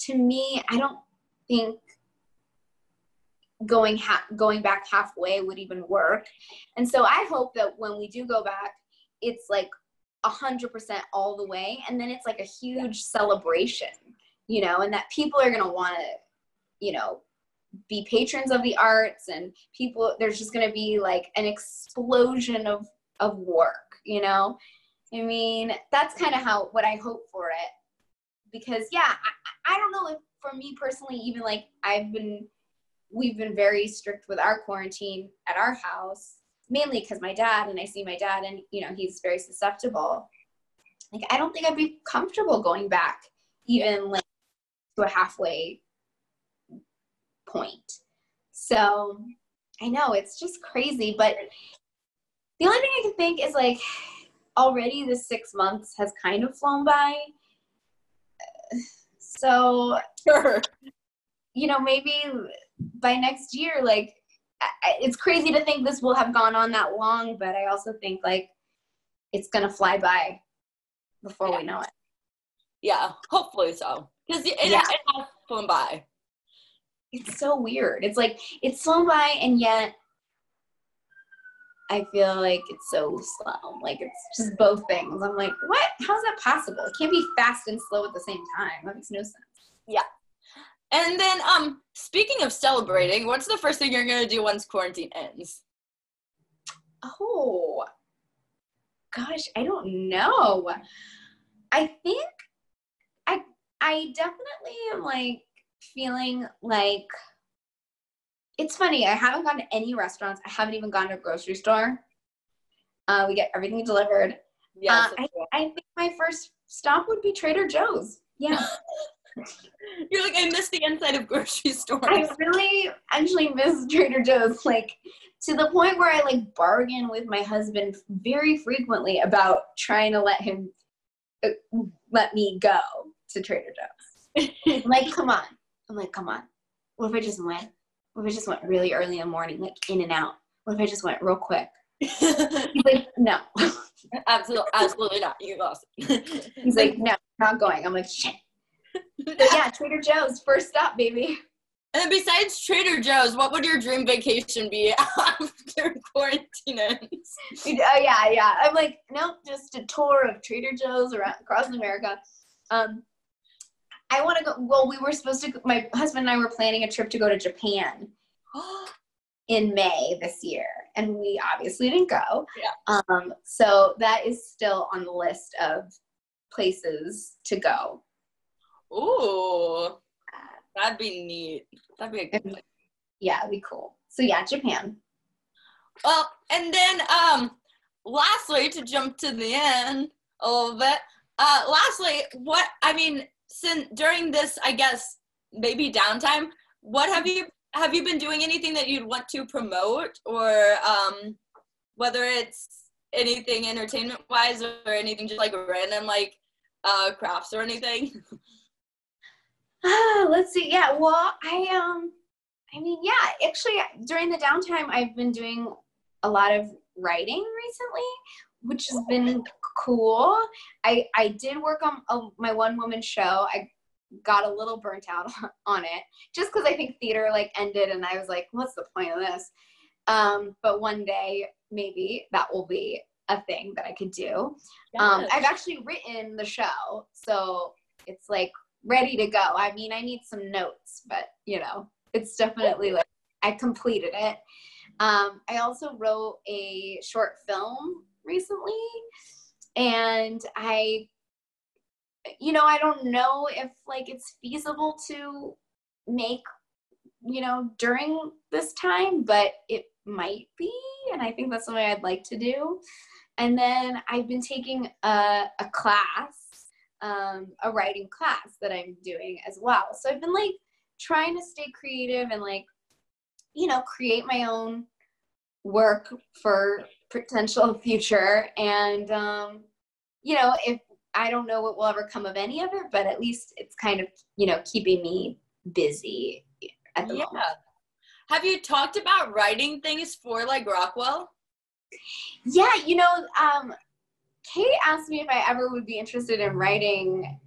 to me, I don't think going ha- going back halfway would even work. And so I hope that when we do go back, it's like a hundred percent all the way and then it's like a huge celebration you know and that people are going to want to you know be patrons of the arts and people there's just going to be like an explosion of of work you know? I mean that's kind of how what i hope for it. Because yeah I, I don't know if for me personally even like i've been we've been very strict with our quarantine at our house mainly because my dad and i see my dad and you know he's very susceptible like i don't think i'd be comfortable going back even like to a halfway point. So I know it's just crazy, but the only thing I can think is like already the six months has kind of flown by. So, sure. you know, maybe by next year, like it's crazy to think this will have gone on that long, but I also think like it's gonna fly by before yeah. we know it. Yeah, hopefully so. Because it, yeah. it has flown by it's so weird. It's like it's flown by, and yet I feel like it's so slow. Like it's just both things. I'm like, what? How's that possible? It can't be fast and slow at the same time. That makes no sense. Yeah. And then, um, speaking of celebrating, what's the first thing you're gonna do once quarantine ends? Oh, gosh, I don't know. I think I I definitely am like feeling like it's funny. I haven't gone to any restaurants. I haven't even gone to a grocery store. Uh, we get everything delivered. Yeah, uh, I, I think my first stop would be Trader Joe's. Yeah. You're like, I miss the inside of grocery stores. I really actually miss Trader Joe's, like to the point where I like bargain with my husband very frequently about trying to let him uh, let me go to Trader Joe's. like, come on, I'm like, come on. What if I just went? What if I just went really early in the morning, like in and out? What if I just went real quick? He's like, no. absolutely, absolutely not. You lost. He's like, no, not going. I'm like, shit. Yeah, Trader Joe's first stop, baby. And then besides Trader Joe's, what would your dream vacation be after quarantine ends? Oh yeah, yeah. I'm like, nope, just a tour of Trader Joe's around across America. Um, I want to go. Well, we were supposed to. My husband and I were planning a trip to go to Japan in May this year, and we obviously didn't go. Yeah. Um, so that is still on the list of places to go. Ooh, that'd be neat. That'd be a good. Yeah, it'd be cool. So yeah, Japan. Well, and then um, lastly, to jump to the end a little bit. Uh, lastly, what I mean, since during this, I guess maybe downtime, what have you have you been doing anything that you'd want to promote or um, whether it's anything entertainment wise or anything just like random like uh, crafts or anything? Ah, let's see. Yeah, well, I um, I mean, yeah, actually, during the downtime, I've been doing a lot of writing recently, which has been cool. I I did work on a, my one woman show. I got a little burnt out on it just because I think theater like ended and I was like, what's the point of this? Um, but one day maybe that will be a thing that I could do. Yes. Um, I've actually written the show, so it's like ready to go. I mean, I need some notes, but you know, it's definitely like I completed it. Um, I also wrote a short film recently and i you know i don't know if like it's feasible to make you know during this time but it might be and i think that's something i'd like to do and then i've been taking a, a class um, a writing class that i'm doing as well so i've been like trying to stay creative and like you know create my own work for potential future. And, um, you know, if I don't know what will ever come of any of it, but at least it's kind of, you know, keeping me busy at the yeah. moment. Have you talked about writing things for like Rockwell? Yeah, you know, um, Kate asked me if I ever would be interested in writing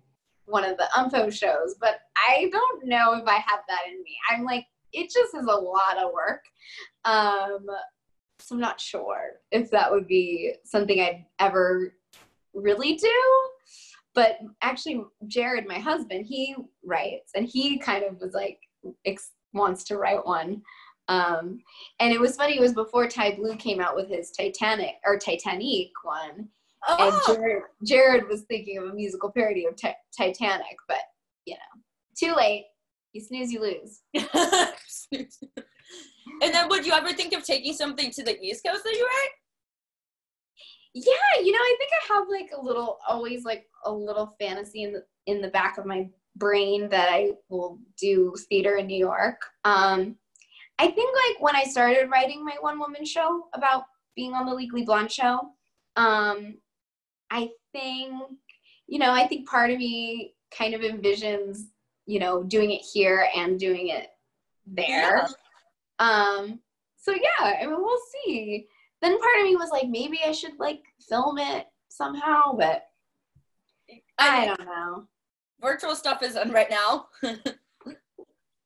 one of the UMFO shows, but I don't know if I have that in me. I'm like, it just is a lot of work. Um, so I'm not sure if that would be something I'd ever really do. But actually, Jared, my husband, he writes and he kind of was like, ex- wants to write one. Um, and it was funny. It was before Ty Blue came out with his Titanic or Titanic one, Oh, and Jared, Jared was thinking of a musical parody of Ti- Titanic, but you know, too late. You snooze, you lose. and then would you ever think of taking something to the East Coast that you write? Yeah, you know, I think I have like a little, always like a little fantasy in the in the back of my brain that I will do theater in New York. Um, I think like when I started writing my one woman show about being on the Legally Blonde show, um, I think, you know, I think part of me kind of envisions, you know, doing it here and doing it there. Yeah. Um, so yeah, I mean, we'll see. Then part of me was like, maybe I should like film it somehow, but I don't know. virtual stuff is on right now.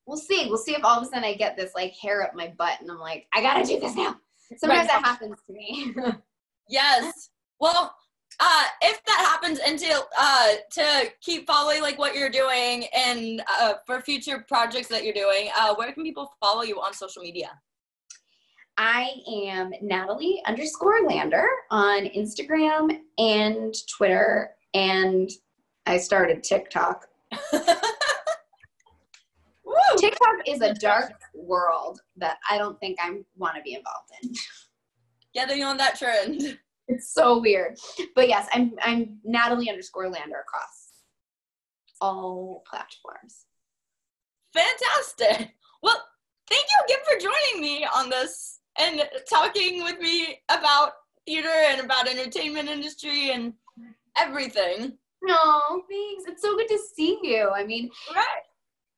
We'll see. We'll see if all of a sudden I get this like hair up my butt and I'm like, I gotta do this now. Sometimes Right. that happens to me. yes. Well, uh, if that happens, and to uh, to keep following like what you're doing, and uh, for future projects that you're doing, uh, where can people follow you on social media? I am Natalie underscore Lander on Instagram and Twitter, and I started TikTok. Woo! TikTok is a dark world that I don't think I want to be involved in. Getting on that trend. It's so weird. But yes, I'm I'm Natalie underscore Lander across all platforms. Fantastic. Well, thank you again for joining me on this and talking with me about theater and about entertainment industry and everything. No, thanks. It's so good to see you. I mean, Right.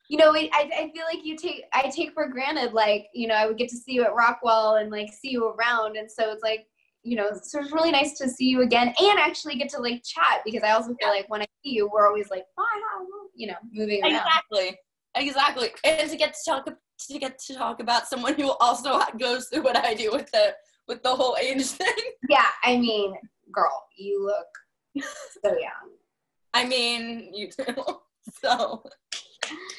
you know, I I feel like you take I take for granted like you know I would get to see you at Rockwell and like see you around, and so it's like you know so it's really nice to see you again and actually get to like chat because I also feel like when I see you we're always like bye, you know, moving around. Exactly. Exactly. And to get to talk to get to talk about someone who also goes through what I do with the with the whole age thing. Yeah, I mean, girl, you look so young. I mean, you do. So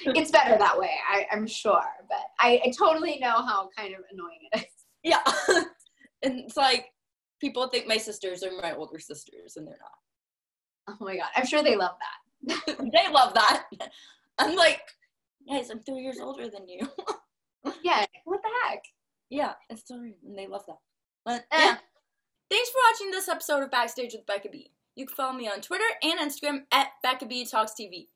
It's better that way, I, I'm sure, but I, I totally know how kind of annoying it is. yeah. and it's like people think my sisters are my older sisters and they're not. Oh my god, I'm sure they love that. they love that. I'm like, guys, I'm three years older than you. Yeah, what the heck? yeah, it's weird, and they love that. But Eh. yeah. Thanks for watching this episode of Backstage with Becca B. You can follow me on Twitter and Instagram at Becca B Talks TV.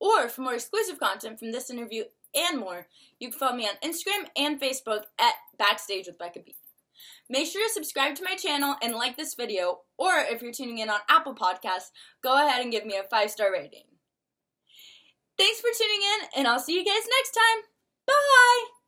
Or for more exclusive content from this interview and more, you can follow me on Instagram and Facebook at Backstage with Becca B. Make sure to subscribe to my channel and like this video, or if you're tuning in on Apple Podcasts, go ahead and give me a five star rating. Thanks for tuning in, and I'll see you guys next time. Bye!